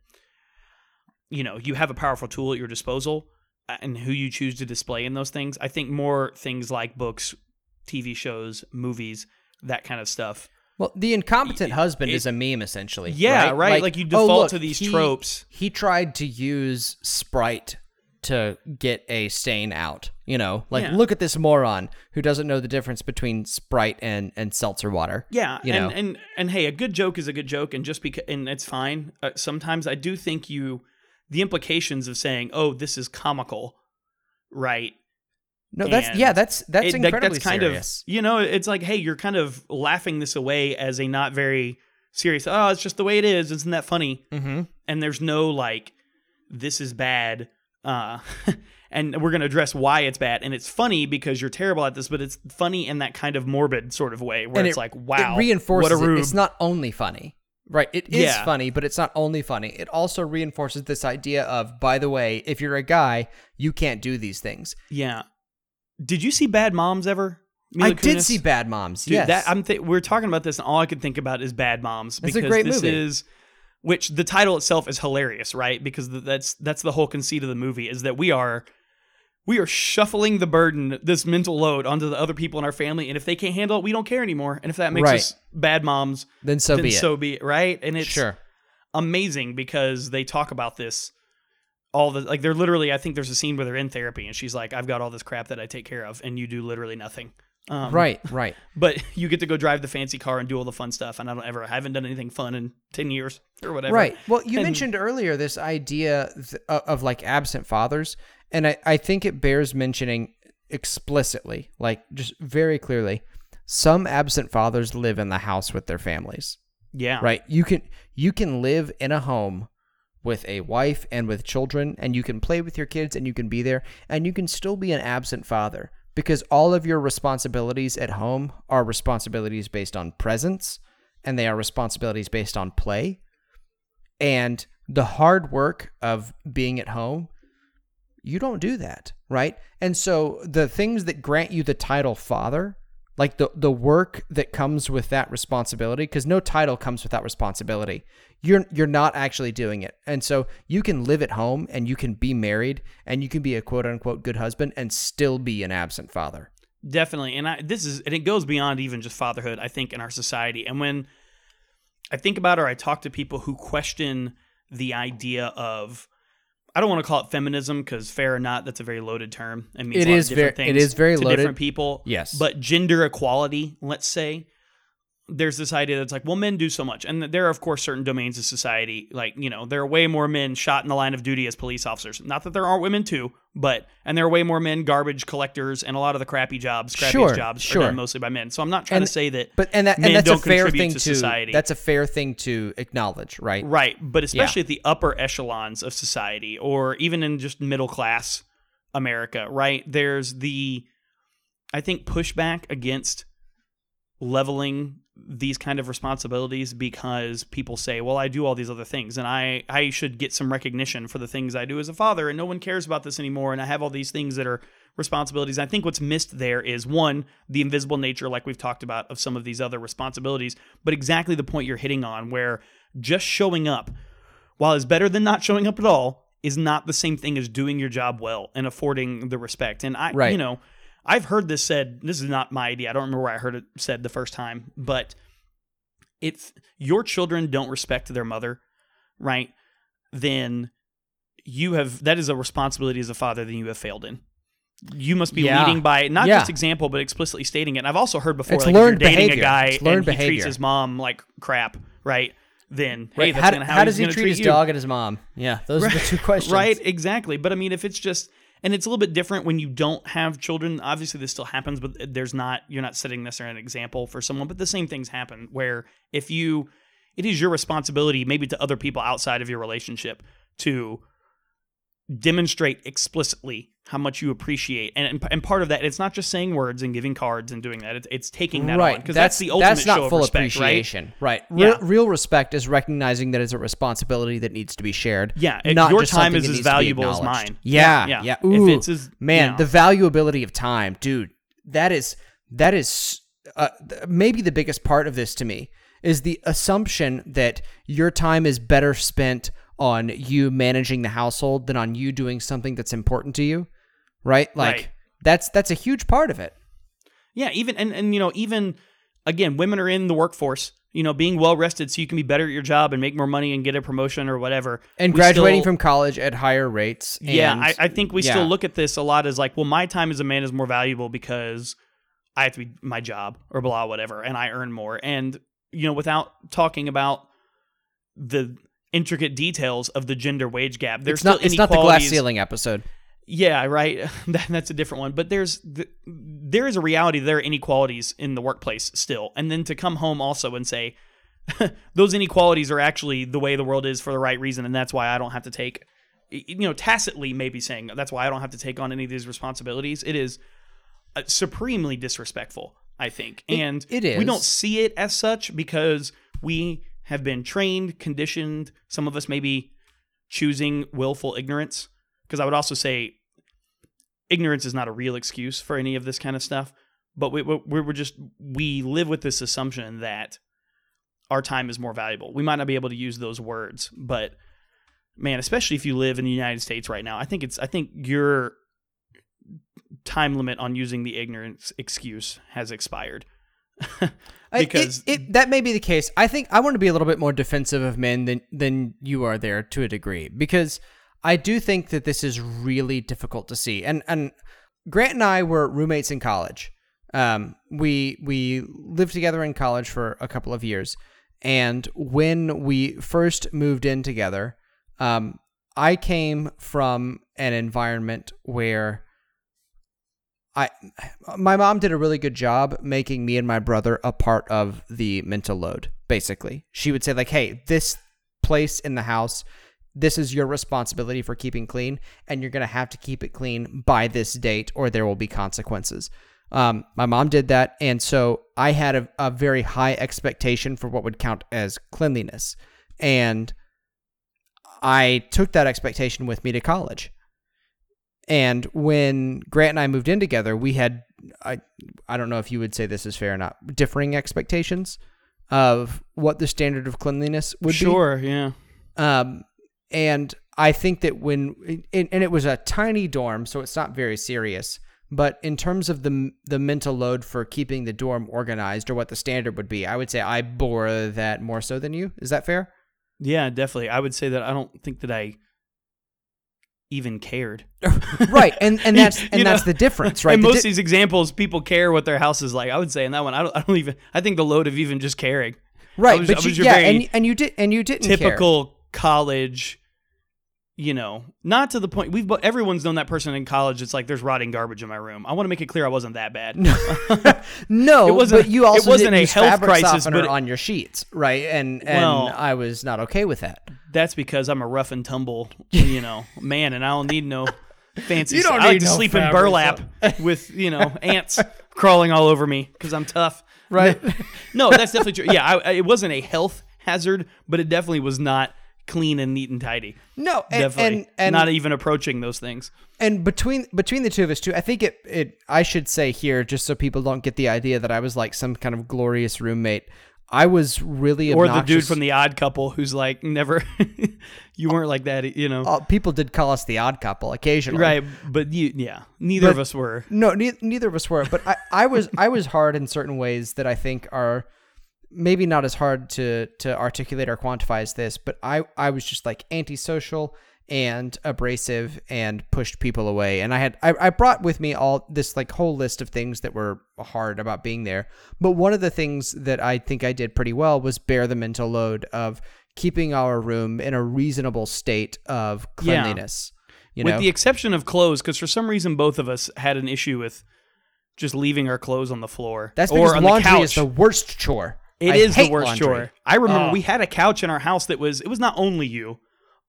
you know you have a powerful tool at your disposal uh, and who you choose to display in those things i think more things like books tv shows movies that kind of stuff Well, the incompetent husband it- is a meme essentially. Yeah, right. right, like you oh, default look, to these he- tropes. He tried to use Sprite to get a stain out. You know, like Yeah. look at this moron who doesn't know the difference between Sprite and and seltzer water. yeah you and, know. and and hey a good joke is a good joke and just because and it's fine uh, sometimes i do think you the implications of saying oh this is comical right no, that's and yeah, that's that's it- incredibly that's kind serious. of you know it's like hey you're kind of laughing this away as a not very serious oh it's just the way it is isn't that funny mm-hmm. and there's no like this is bad uh and we're going to address why it's bad and it's funny because you're terrible at this but it's funny in that kind of morbid sort of way where and it's it, like wow it reinforces what a it. It's not only funny. Right. It is Yeah. funny, but it's not only funny. It also reinforces this idea of, by the way, if you're a guy, you can't do these things. yeah did you see bad moms ever I Mila did see Bad Moms. Dude, yes. that I'm th- we're talking about this, and all I could think about is Bad Moms It's a because great this movie. is, which the title itself is hilarious, right? Because th- that's that's the whole conceit of the movie is that we are we are shuffling the burden, this mental load, onto the other people in our family, and if they can't handle it, we don't care anymore. And if that makes Right. us bad moms, then so then be it. so be it, right? And it's sure. amazing because they talk about this all the like they're literally I think there's a scene where they're in therapy and she's like I've got all this crap that I take care of and you do literally nothing. Um, Right, right. but you get to go drive the fancy car and do all the fun stuff and i don't ever i haven't done anything fun in 10 years or whatever Right. Well, you And- mentioned earlier this idea th- of, of like absent fathers, and I, I think it bears mentioning explicitly, like just very clearly. Some absent fathers live in the house with their families. yeah Right. You can you can live in a home with a wife and with children and you can play with your kids and you can be there and you can still be an absent father because all of your responsibilities at home are responsibilities based on presence and they are responsibilities based on play. And the hard work of being at home you don't do that right? And so the things that grant you the title father like the the work that comes with that responsibility because no title comes without responsibility. You're you're not actually doing it. And so you can live at home and you can be married and you can be a quote unquote good husband and still be an absent father. Definitely. And I, this is and it goes beyond even just fatherhood i think in our society. And when i think about or i talk to people who question the idea of i don't want to call it feminism because fair or not that's a very loaded term it means It a lot is very- it is very to loaded. different people Yes. but gender equality let's say there's this idea that's like, well, men do so much. And there are, of course, certain domains of society, like, you know, there are way more men shot in the line of duty as police officers. Not that there aren't women too, but, and there are way more men garbage collectors and a lot of the crappy jobs, crappy Sure, jobs sure. are done mostly by men. So I'm not trying And- to say that, but and that Men and that's don't a fair thing to to society. that's a fair thing to acknowledge right right, but especially at the upper echelons of society or even in just middle class America, right? There's the, I think, pushback against leveling these kind of responsibilities because people say, "Well, I do all these other things and I I should get some recognition for the things I do as a father and no one cares about this anymore and I have all these things that are responsibilities." I think what's missed there is one, the invisible nature like we've talked about of some of these other responsibilities, but exactly the point you're hitting on where just showing up while is better than not showing up at all is not the same thing as doing your job well and affording the respect. And I Right. you know, I've heard this said. This is not my idea. I don't remember where I heard it said the first time, but if your children don't respect their mother, right, then you have that is a responsibility as a father that you have failed in. You must be Yeah. leading by not Yeah. just example, but explicitly stating it. And I've also heard before, It's like if learned you're dating behavior. a guy It's and he treats his mom like crap, right? Then hey, Right, that's how, gonna how, how does he treat, treat his you. dog and his mom? Yeah, those are the two questions. Right, exactly. But I mean, if it's just, and it's a little bit different when you don't have children. Obviously, this still happens, but there's not. You're not setting this as an example for someone. But the same things happen where if you, it is your responsibility, maybe to other people outside of your relationship, to demonstrate explicitly how much you appreciate and, and and part of that it's not just saying words and giving cards and doing that it's, it's taking that right on because that's, the ultimate that's not show full of respect right appreciation right, Real, Yeah. real respect is recognizing that it's a responsibility that needs to be shared Yeah, not your time is as needs to be valuable as mine. yeah Yeah, yeah, yeah. If Ooh, it's as- man you the know. valuability of time dude that is that is uh, maybe the biggest part of this to me is the assumption that your time is better spent on you managing the household than on you doing something that's important to you right like Right. that's that's a huge part of it Yeah, even and and you know even again, women are in the workforce. You know, being well rested so you can be better at your job and make more money and get a promotion or whatever. and We graduating still- from college at higher rates yeah, and- I, I think we yeah. still look at this a lot as like, well, my time as a man is more valuable because I have to be my job or blah whatever, and I earn more. And you know, without talking about the intricate details of the gender wage gap, there's it's not it's not the glass ceiling episode Yeah, right. that, that's a different one. But there's th- there is a reality. There are inequalities in the workplace still, and then to come home also and say those inequalities are actually the way the world is for the right reason, and that's why I don't have to take, you know, tacitly maybe saying that's why I don't have to take on any of these responsibilities. It is uh, supremely disrespectful, I think, and it we don't see it as such because we have been trained, conditioned. Some of us maybe choosing willful ignorance because I would also say ignorance is not a real excuse for any of this kind of stuff. But we, we, we're just we live with this assumption that our time is more valuable. We might not be able to use those words, but man, especially if you live in the United States right now, I think it's I think your time limit on using the ignorance excuse has expired. I- it- because it, that may be the case. I think I want to be a little bit more defensive of men than than you are there to a degree because I do think that this is really difficult to see. And and Grant and I were roommates in college. Um, we we lived together in college for a couple of years, and when we first moved in together, um, I came from an environment where I my mom did a really good job making me and my brother a part of the mental load basically. She would say like hey this place in the house this is your responsibility for keeping clean and you're going to have to keep it clean by this date or there will be consequences. Um, my mom did that and so i had a, a very high expectation for what would count as cleanliness. And i took that expectation with me to college and when Grant and I moved in together, we had I I don't know if you would say this is fair or not, differing expectations of what the standard of cleanliness would be. sure, yeah. Um and I think that when and and it was a tiny dorm, so it's not very serious, but in terms of the the mental load for keeping the dorm organized or what the standard would be, I would say I bore that more so than you. Is that fair? Yeah, definitely. I would say that I don't think that I even cared. right. And and that's You and that's know? the difference, right? In The most di- of these examples, people care what their house is like. I would say in that one, I don't, I don't even. I think the load of even just caring. right, was- but you, yeah, and and you did and you didn't care. Typical college, you know, not to the point we've. But everyone's known that person in college. It's like there's rotting garbage in my room. I want to make it clear I wasn't that bad. No, It wasn't- but you it also wasn't didn't a use health fabric crisis, but it- on your sheets, right? And and Well- I was not okay with that. That's because I'm a rough and tumble, you know, man, and I don't need no fancy. You don't stuff. I like need to no sleep in burlap with you know ants crawling all over me because I'm tough. right? no, that's definitely true. Yeah, I- it wasn't a health hazard, but it definitely was not clean and neat and tidy. no, and, Definitely, and and not even approaching those things. and between between the two of us too, I think it it I should say here just so people don't get the idea that I was like some kind of glorious roommate. I was really Or obnoxious. the dude from the Odd Couple who's like never, you weren't like that, you know. Uh, people did call us the odd couple occasionally, right, but you, yeah, neither of us were. No, ne- neither of us were. But I, I was I was hard in certain ways that I think are maybe not as hard to to articulate or quantify as this. But I I was just like antisocial and abrasive and pushed people away. And I had I, I brought with me all this like whole list of things that were hard about being there. But one of the things that I think I did pretty well was bear the mental load of keeping our room in a reasonable state of Yeah. cleanliness. You with the exception of clothes, because for some reason both of us had an issue with just leaving our clothes on the floor that's or because on the laundry couch. is the worst chore. It I is the worst laundry. chore. I remember Oh. we had a couch in our house that was it was not only you.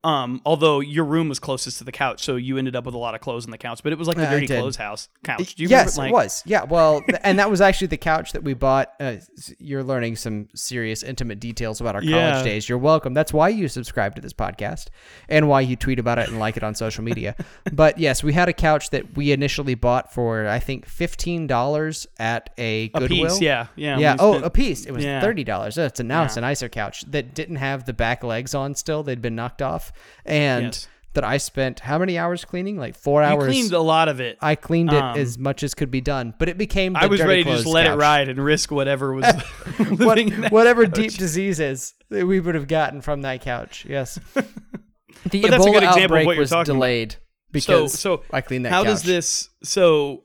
Um, although your room was closest to the couch, so you ended up with a lot of clothes on the couch. But it was like the I dirty did. clothes house couch. Do you yes, remember, it was. Yeah, well, and that was actually the couch that we bought. Uh, you're learning some serious, intimate details about our college Yeah. days. You're welcome. That's why you subscribe to this podcast and why you tweet about it and like it on social media. but yes, we had a couch that we initially bought for I think fifteen dollars at a A Goodwill. piece, yeah, yeah. Yeah. Oh, spent- a piece. It was Yeah. thirty dollars. It's a now it's Yeah. a nicer couch that didn't have the back legs on. Still, they'd been knocked off, and Yes. that I spent how many hours cleaning? Like four you hours. cleaned a lot of it. I cleaned it Um, as much as could be done, but it became. The I was ready to just let it couch. ride and risk whatever was What- whatever couch. deep diseases that we would have gotten from that couch. Yes. the But that's a Ebola good example of outbreak what you're was talking about. delayed So, because so I cleaned that how couch. does this? So,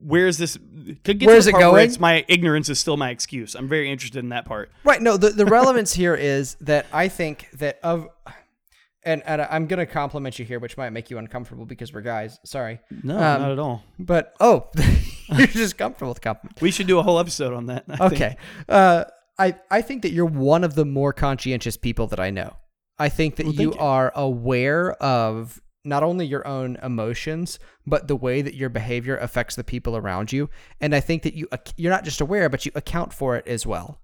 where's this? Could get Where's it where going? It's my ignorance is still my excuse. I'm very interested in that part. Right. No, the, the relevance here is that I think that of, and, and I'm going to compliment you here, which might make you uncomfortable because we're guys. Sorry. No, Um, not at all. But, oh, you're just comfortable with compliment. We should do a whole episode on that. I. Okay. Uh, I, I think that you're one of the more conscientious people that I know. I think that Well, you, you. are aware of not only your own emotions, but the way that your behavior affects the people around you. And I think that you you're not just aware, but you account for it as well.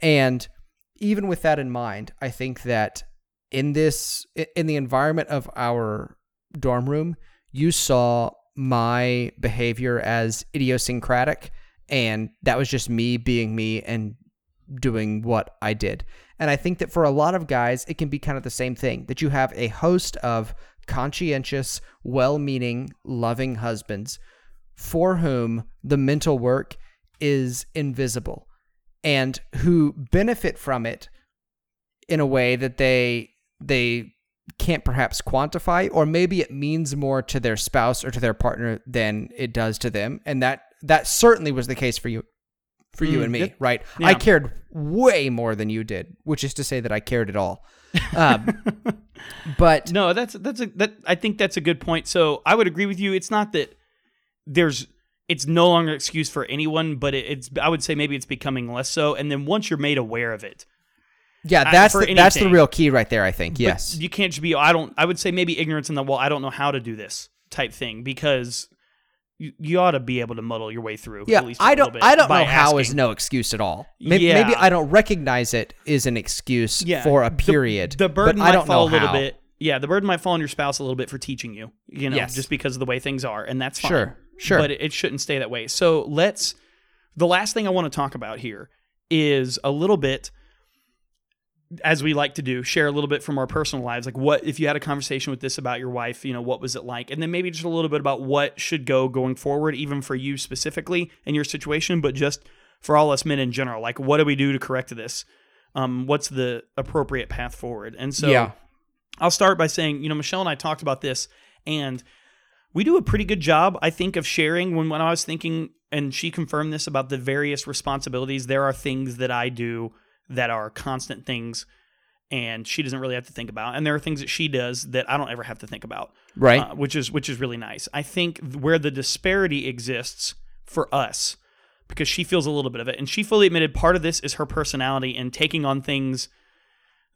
And even with that in mind, I think that in this in the environment of our dorm room, you saw my behavior as idiosyncratic and that was just me being me and doing what I did. And I think that for a lot of guys, it can be kind of the same thing that you have a host of conscientious, well meaning, loving husbands for whom the mental work is invisible and who benefit from it in a way that they they can't perhaps quantify or maybe it means more to their spouse or to their partner than it does to them and that that certainly was the case for you for you Mm, and me good. right Yeah. i cared way more than you did which is to say that i cared at all um, but No, that's that's a that I think that's a good point. So I would agree with you. It's not that there's it's no longer an excuse for anyone, but it, it's I would say maybe it's becoming less so. And then once you're made aware of it, yeah that's the, that's the real key right there i think but yes you can't just be I don't I would say maybe ignorance in the well I don't know how to do this type thing because you, you ought to be able to muddle your way through. Yeah, at least a I don't. I don't know how is no excuse at all. Maybe, Yeah. maybe I don't recognize it is an excuse Yeah, for a period. The, burden but might I don't fall know a little how. bit. Yeah, the burden might fall on your spouse a little bit for teaching you. You know, Yes. just because of the way things are, and that's fine. Sure, sure. But it, it shouldn't stay that way. So let's. The last thing I want to talk about here is a little bit, as we like to do, share a little bit from our personal lives. Like, what if you had a conversation with this about your wife? You know, what was it like? And then maybe just a little bit about what should go going forward, even for you specifically in your situation, but just for all us men in general. Like, what do we do to correct this? Um, what's the appropriate path forward? And so, Yeah. I'll start by saying, you know, Michelle and I talked about this, and we do a pretty good job, I think, of sharing. When when I was thinking, and she confirmed this about the various responsibilities, there are things that I do that are constant things, and she doesn't really have to think about, and there are things that she does that I don't ever have to think about, Right. uh, which is which is really nice. I think where the disparity exists for us, because she feels a little bit of it, and she fully admitted part of this is her personality and taking on things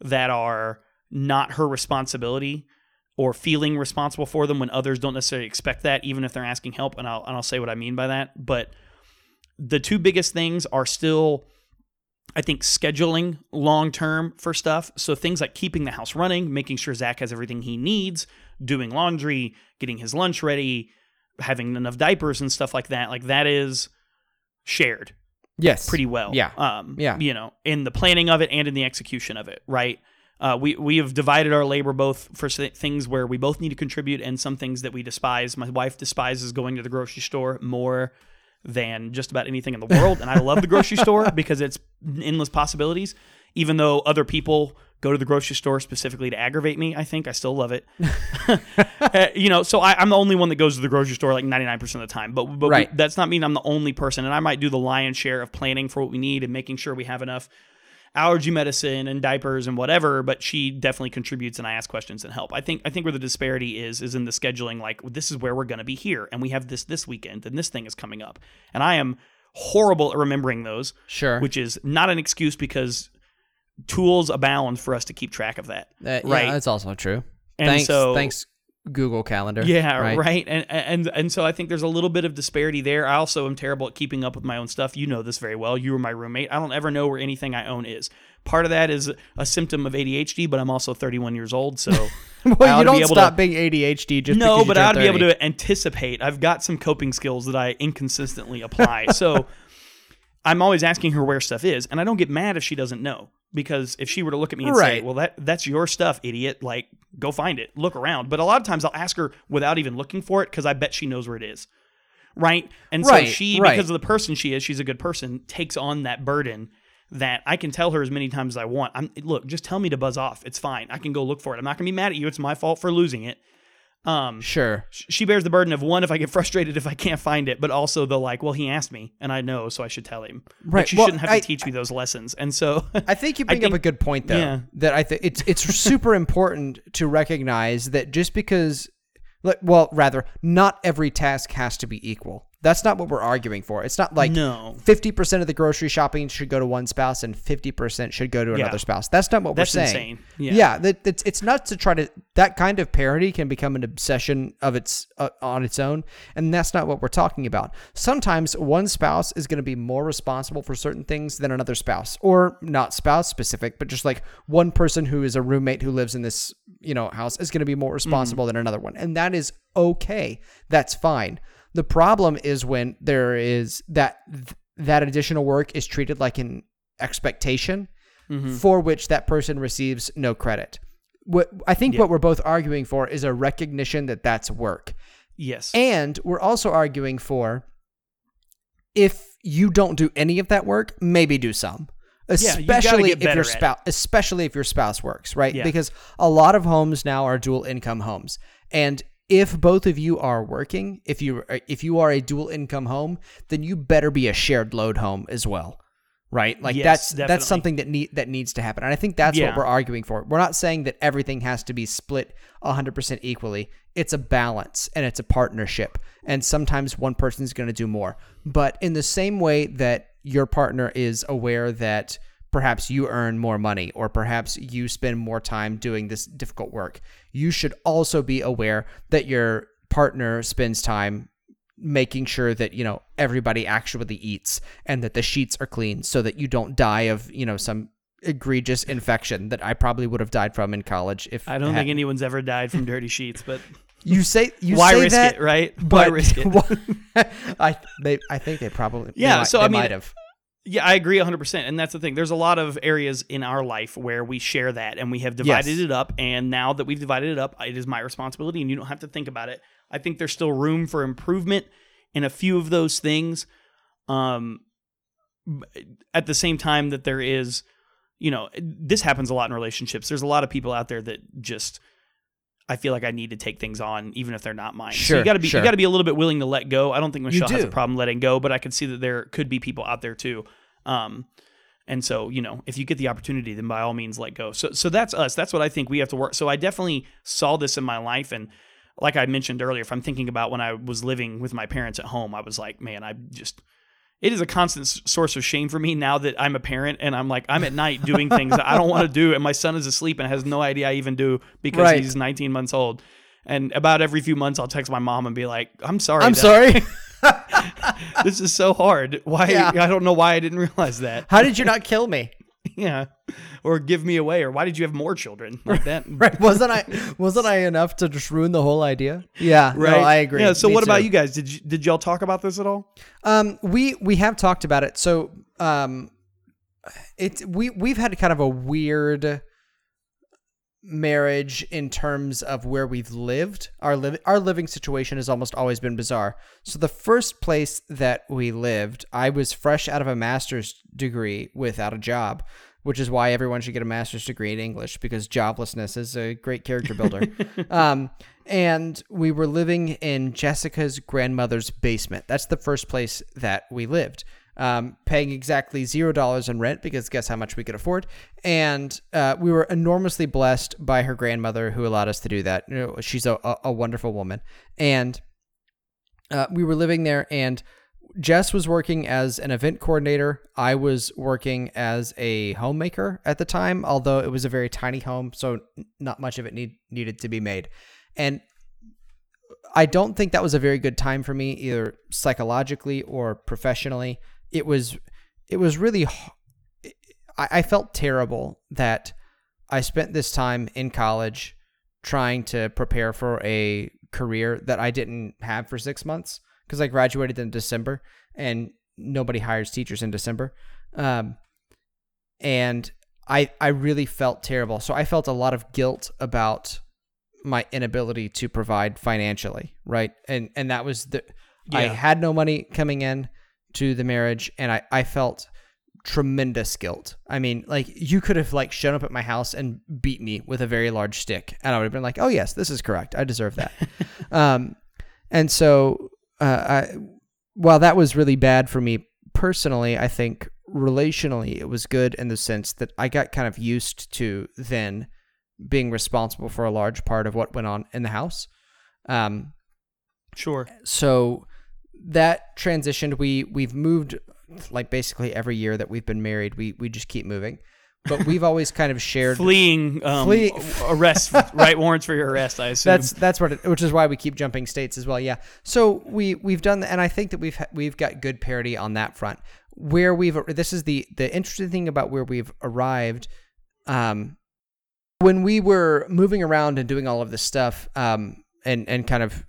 that are not her responsibility or feeling responsible for them when others don't necessarily expect that, even if they're asking help. And I'll and I'll say what I mean by that. But the two biggest things are still I think scheduling long term for stuff. So things like keeping the house running, making sure Zach has everything he needs, doing laundry, getting his lunch ready, having enough diapers and stuff like that. Like that is shared Yes. pretty well. Yeah. Um, Yeah. You know, in the planning of it and in the execution of it, right? Uh, we we have divided our labor both for things where we both need to contribute and some things that we despise. My wife despises going to the grocery store more than just about anything in the world, and I love the grocery store because it's endless possibilities. Even though other people go to the grocery store specifically to aggravate me, I think I still love it. Uh, you know, so I, I'm the only one that goes to the grocery store like 99% of the time. But, but we- that's not mean I'm the only person. And I might do the lion's share of planning for what we need and making sure we have enough allergy medicine and diapers and whatever. But she definitely contributes, and I ask questions and help. I think I think where the disparity is is in the scheduling. Like this is where we're going to be here, and we have this this weekend, and this thing is coming up, and I am horrible at remembering those Sure. which is not an excuse because tools abound for us to keep track of that. Uh, yeah, Right. that's also true. And thanks, so- thanks Google Calendar. Yeah, right. right. And and and so I think there's a little bit of disparity there. I also am terrible at keeping up with my own stuff. You know this very well. You were my roommate. I don't ever know where anything I own is. Part of that is a symptom of ADHD, but I'm also 31 years old, so well, you be don't able stop to- being ADHD just no, but I ought to be able to anticipate. I've got some coping skills that I inconsistently apply. so I'm always asking her where stuff is, and I don't get mad if she doesn't know. Because if she were to look at me and say, "Well, that that's your stuff, idiot," like go find it, look around. But a lot of times I'll ask her without even looking for it because I bet she knows where it is, right? And Right, so she, right. because of the person she is, she's a good person, takes on that burden that I can tell her as many times as I want. I'm look, just tell me to buzz off. It's fine. I can go look for it. I'm not gonna be mad at you. It's my fault for losing it. Um, Sure. she bears the burden of one if I get frustrated if I can't find it, but also the like, well, he asked me and I know, so I should tell him. Like, Right. she Well, shouldn't have to I- teach me those lessons. And so, I think you bring up a good point though. yeah. That I think it's it's super important to recognize that just because well, rather, not every task has to be equal. That's not what we're arguing for. It's not like no, 50% of the grocery shopping should go to one spouse and 50% should go to Yeah. another spouse. That's not what that's we're saying. insane. Yeah. Yeah, that, it's it's not to try to that kind of parody can become an obsession of its uh, on its own, and that's not what we're talking about. Sometimes one spouse is going to be more responsible for certain things than another spouse, or not spouse specific, but just like one person who is a roommate who lives in this you know house is going to be more responsible than another one, and that is okay. That's fine. The problem is when there is that that additional work is treated like an expectation Mhm. for which that person receives no credit. What I think what we're both arguing for is a recognition that that's work. Yes. And we're also arguing for if you don't do any of that work, maybe do some. Especially get if your spouse especially if your spouse works, right? Yeah. Because a lot of homes now are dual income homes. And if both of you are working, if you uh, if you are a dual income home, then you better be a shared load home as well. Right? Like Yes, that's definitely. that's something that need that needs to happen. And I think that's Yeah. what we're arguing for. We're not saying that everything has to be split 100% equally. It's a balance and it's a partnership. And sometimes one person's going to do more. But in the same way that your partner is aware that perhaps you earn more money or perhaps you spend more time doing this difficult work, you should also be aware that your partner spends time making sure that you know everybody actually eats and that the sheets are clean so that you don't die of you know some egregious infection that I probably would have died from in college if I don't think anyone's ever died from dirty sheets, but you say you why say risk that it, right? Why risk it? I they I think they probably they Yeah, might- so, I mean, might have Yeah, I agree 100%. And that's the thing. There's a lot of areas in our life where we share that and we have divided Yes. it up. And now that we've divided it up, it is my responsibility and you don't have to think about it. I think there's still room for improvement in a few of those things. Um, at the same time that there is, you know, this happens a lot in relationships. There's a lot of people out there that just. I feel like I need to take things on, even if they're not mine. so Sure, you got to be sure. you got to be a little bit willing to let go. I don't think Michelle has a problem letting go, but I can see that there could be people out there too. Um, and so you know, if you get the opportunity, then by all means let go. So so that's us. That's what I think we have to work. So I definitely saw this in my life, and like I mentioned earlier, if I'm thinking about when I was living with my parents at home, I was like, man, I just. It is a constant source of shame for me now that I'm a parent and I'm like I'm at night doing things that I don't want to do and my son is asleep and has no idea I even do because Right. he's 19 months old. And about every few months I'll text my mom and be like, "I'm sorry." I'm that- sorry this is so hard. Why? Yeah. I don't know why I didn't realize that. How did you not kill me? Yeah, or give me away, or why did you have more children like that? Right? Wasn't I? Wasn't I enough to just ruin the whole idea? Yeah. Right. No, I agree. Yeah. So Me what about you guys? Did you, did y'all talk about this at all? Um, we we have talked about it. So, um, it we we've had kind of a weird marriage in terms of where we've lived. Our live our living situation has almost always been bizarre. So the first place that we lived, I was fresh out of a master's degree without a job. Which is why everyone should get a master's degree in English because joblessness is a great character builder. um, and we were living in Jessica's grandmother's basement. That's the first place that we lived, um, paying exactly zero dollars in rent because guess how much we could afford. And uh, we were enormously blessed by her grandmother who allowed us to do that. You know, she's a, a, wonderful woman, and uh, we were living there and. Jess was working as an event coordinator. I was working as a homemaker at the time, although it was a very tiny home, so not much of it need, needed to be made. And I don't think that was a very good time for me, either psychologically or professionally. It was, it was really, I, felt terrible that I spent this time in college trying to prepare for a career that I didn't have for six months because I graduated in December and nobody hires teachers in December. Um, and I I really felt terrible. So I felt a lot of guilt about my inability to provide financially, right? And and that was the yeah. I had no money coming in to the marriage and I I felt tremendous guilt. I mean, like you could have like shown up at my house and beat me with a very large stick and I would have been like, "Oh yes, this is correct. I deserve that." um and so uh I while that was really bad for me personally, I think relationally it was good in the sense that I got kind of used to then being responsible for a large part of what went on in the house. Um, Sure. so that transitioned. We we've moved like basically every year that we've been married. We we just keep moving, but we've always kind of shared. Fleeing, um, Flee- arrest, right warrants for your arrest. I assume That's that's what, it, which is why we keep jumping states as well. Yeah. So we we've done that, and I think that we've we've got good parity on that front. Where we've this is the the interesting thing about where we've arrived. Um, when we were moving around and doing all of this stuff, um, and and kind of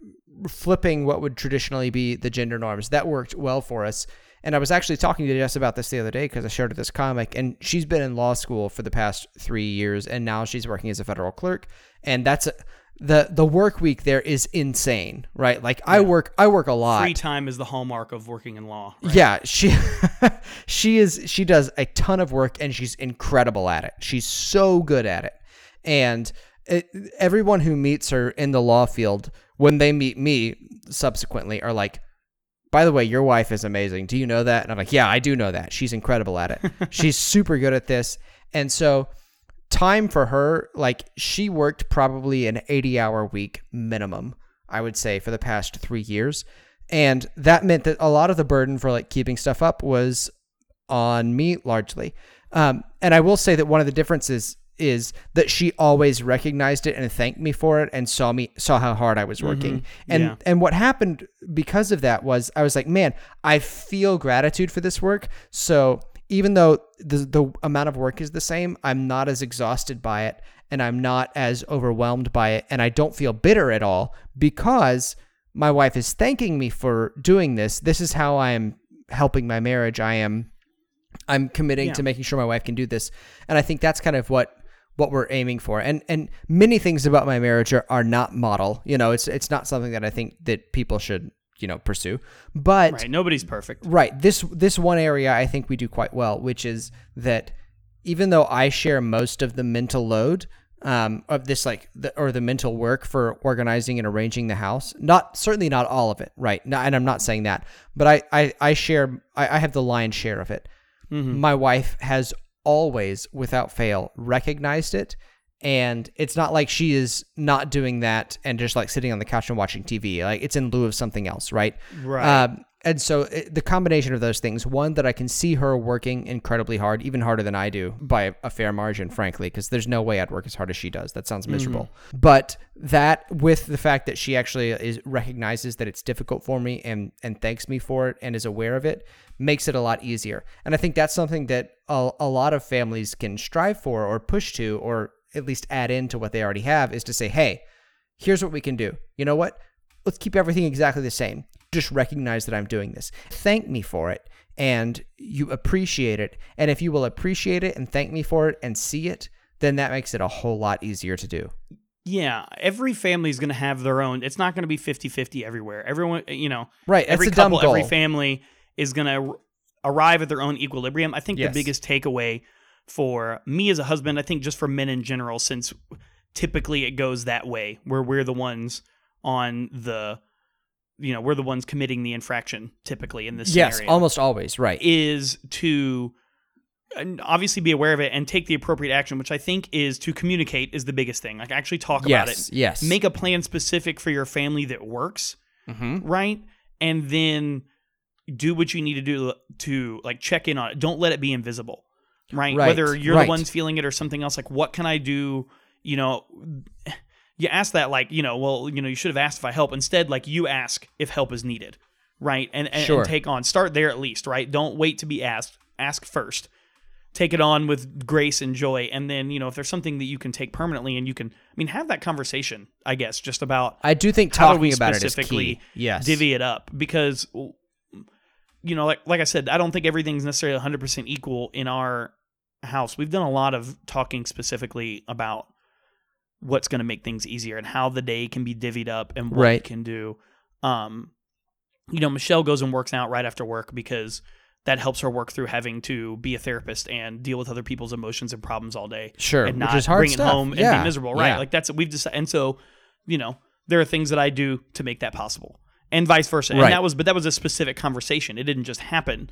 flipping what would traditionally be the gender norms, that worked well for us. And I was actually talking to Jess about this the other day because I showed her this comic, and she's been in law school for the past three years, and now she's working as a federal clerk, and that's a, the the work week there is insane, right? Like I work I work a lot. free time is the hallmark of working in law. right? Yeah, she she is she does a ton of work and she's incredible at it. She's so good at it. And it, everyone who meets her in the law field when they meet me subsequently are like by the way, your wife is amazing. Do you know that? And I'm like, yeah, I do know that. She's incredible at it. She's super good at this. And so time for her, like she worked probably an 80 hour week minimum, I would say, for the past three years. And that meant that a lot of the burden for like keeping stuff up was on me largely. Um, and I will say that one of the differences is that she always recognized it and thanked me for it and saw me saw how hard I was mm-hmm. working. And Yeah. and what happened because of that was I was like, man, I feel gratitude for this work. So even though the the amount of work is the same, I'm not as exhausted by it and I'm not as overwhelmed by it and I don't feel bitter at all because my wife is thanking me for doing this. This is how I am helping my marriage. I am I'm committing Yeah. to making sure my wife can do this. And I think that's kind of what what we're aiming for. And and many things about my marriage are, are not model. You know, it's it's not something that I think that people should, you know, pursue. But Right. Nobody's perfect. Right. This this one area I think we do quite well, which is that even though I share most of the mental load um, of this, like the, or the mental work for organizing and arranging the house, not certainly not all of it, right? No, and I'm not saying that, but I I, I share I, I have the lion's share of it. My wife has always, without fail, recognized it. And it's not like she is not doing that and just like sitting on the couch and watching TV. Like it's in lieu of something else, right? Right. Um, and so it, the combination of those things one that i can see her working incredibly hard even harder than i do by a, a fair margin frankly because there's no way i'd work as hard as she does. That sounds miserable. Mm. But that with the fact that she actually is recognizes that it's difficult for me and and thanks me for it and is aware of it makes it a lot easier. And i think that's something that a, a lot of families can strive for or push to or at least add into what they already have is to say hey here's what we can do. You know what let's keep everything exactly the same. Just recognize that I'm doing this. Thank me for it. And you appreciate it. And if you will appreciate it and thank me for it and see it, then that makes it a whole lot easier to do. Yeah, every family is going to have their own. It's not going to be 50-50 everywhere. Everyone, you know, Right, every couple, every family is going to arrive at their own equilibrium. I think Yes. the biggest takeaway for me as a husband, I think just for men in general, since typically it goes that way, where we're the ones on the, you know, we're the ones committing the infraction typically in this Yes, scenario almost always. Right. is to obviously be aware of it and take the appropriate action, which I think is to communicate is the biggest thing. Like actually talk about it. Yes. Make a plan specific for your family that works, mm-hmm. right? And then do what you need to do to like check in on it. Don't let it be invisible, right? Right, Whether you're right. the ones feeling it or something else, like what can I do? You know, you ask that like, you know, well, you know, you should have asked if I help. Instead, like you ask if help is needed, right? And, and, Sure. and take on. Start there at least, right? Don't wait to be asked. Ask first. Take it on with grace and joy, and then you know if there's something that you can take permanently, and you can, I mean, have that conversation. I guess just about I do think how do we talking about it is specifically key. Yes. divvy it up because you know like like I said I don't think everything's necessarily 100% equal in our house. We've done a lot of talking specifically about what's going to make things easier and how the day can be divvied up and what we Right. can do. Um you know Michelle goes and works out right after work because that helps her work through having to be a therapist and deal with other people's emotions and problems all day Sure, and which not is hard bring stuff. it home and be miserable right yeah. like that's we've decided and so you know there are things that i do to make that possible and vice versa and that was but that was a specific conversation it didn't just happen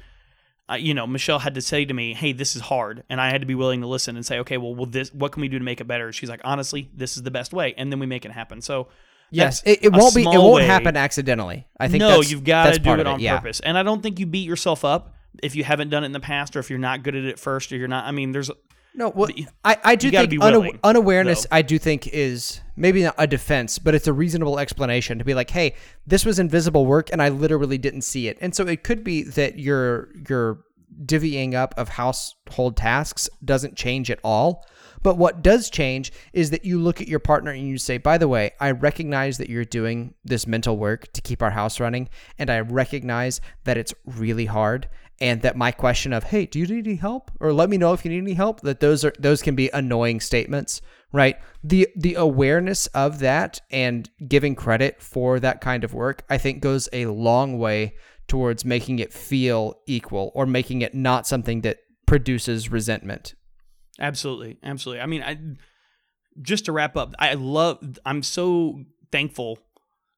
uh, you know michelle had to say to me hey this is hard and i had to be willing to listen and say okay well, well this what can we do to make it better she's like honestly this is the best way and then we make it happen so Yes. It, it won't be. It won't way- happen accidentally. I think. no you've got to do it on yeah. purpose and i don't think you beat yourself up if you haven't done it in the past or if you're not good at it first or you're not i mean there's No, well, I, I do think una- willing, unawareness. though. I do think is maybe not a defense, but it's a reasonable explanation to be like, "Hey, this was invisible work, and I literally didn't see it." And so it could be that your your divvying up of household tasks doesn't change at all. But what does change is that you look at your partner and you say, "By the way, I recognize that you're doing this mental work to keep our house running, and I recognize that it's really hard." And that my question of hey do you need any help or let me know if you need any help that those are those can be annoying statements right the the awareness of that and giving credit for that kind of work i think goes a long way towards making it feel equal or making it not something that produces resentment Absolutely, absolutely. I mean, I just to wrap up, I love. I'm so thankful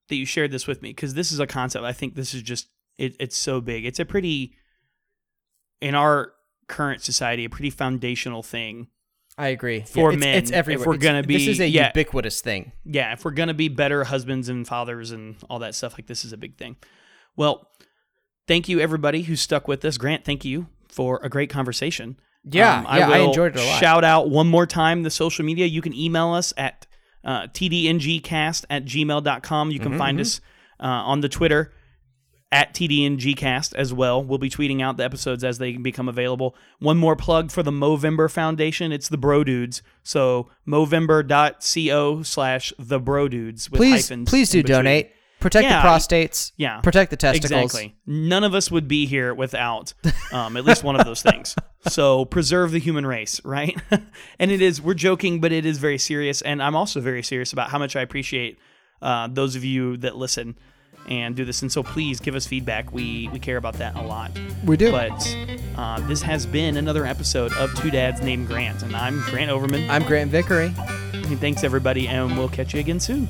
that you shared this with me because this is a concept. I think this is just it, it's so big. It's a pretty in our current society a pretty foundational thing. i agree For it's, men, it's everywhere. if we're It's- gonna be, this is a yeah. ubiquitous thing Yeah, if we're gonna be better husbands and fathers and all that stuff, like this is a big thing. Well, thank you everybody who stuck with us. Grant, thank you for a great conversation. Yeah, Um, yeah, I enjoyed it a lot. Shout out one more time the social media. You can email us at uh, tdngcast at gmail.com. You can Mm-hmm, find us uh, on the Twitter at tdngcast as well. We'll be tweeting out the episodes as they become available. One more plug for the Movember Foundation. It's the Bro Dudes. So movember.co slash the Bro Dudes please hyphens please do donate protect Yeah, the prostates yeah. protect the testicles Exactly. None of us would be here without um, at least one of those things. So preserve the human race, right? and it is, we're joking, but it is very serious. And I'm also very serious about how much I appreciate uh, those of you that listen and do this. And so please give us feedback. We, we care about that a lot. we do But uh, this has been another episode of Two Dads Named Grant. And I'm Grant Overman. i'm grant vickery Thanks, everybody. And we'll catch you again soon.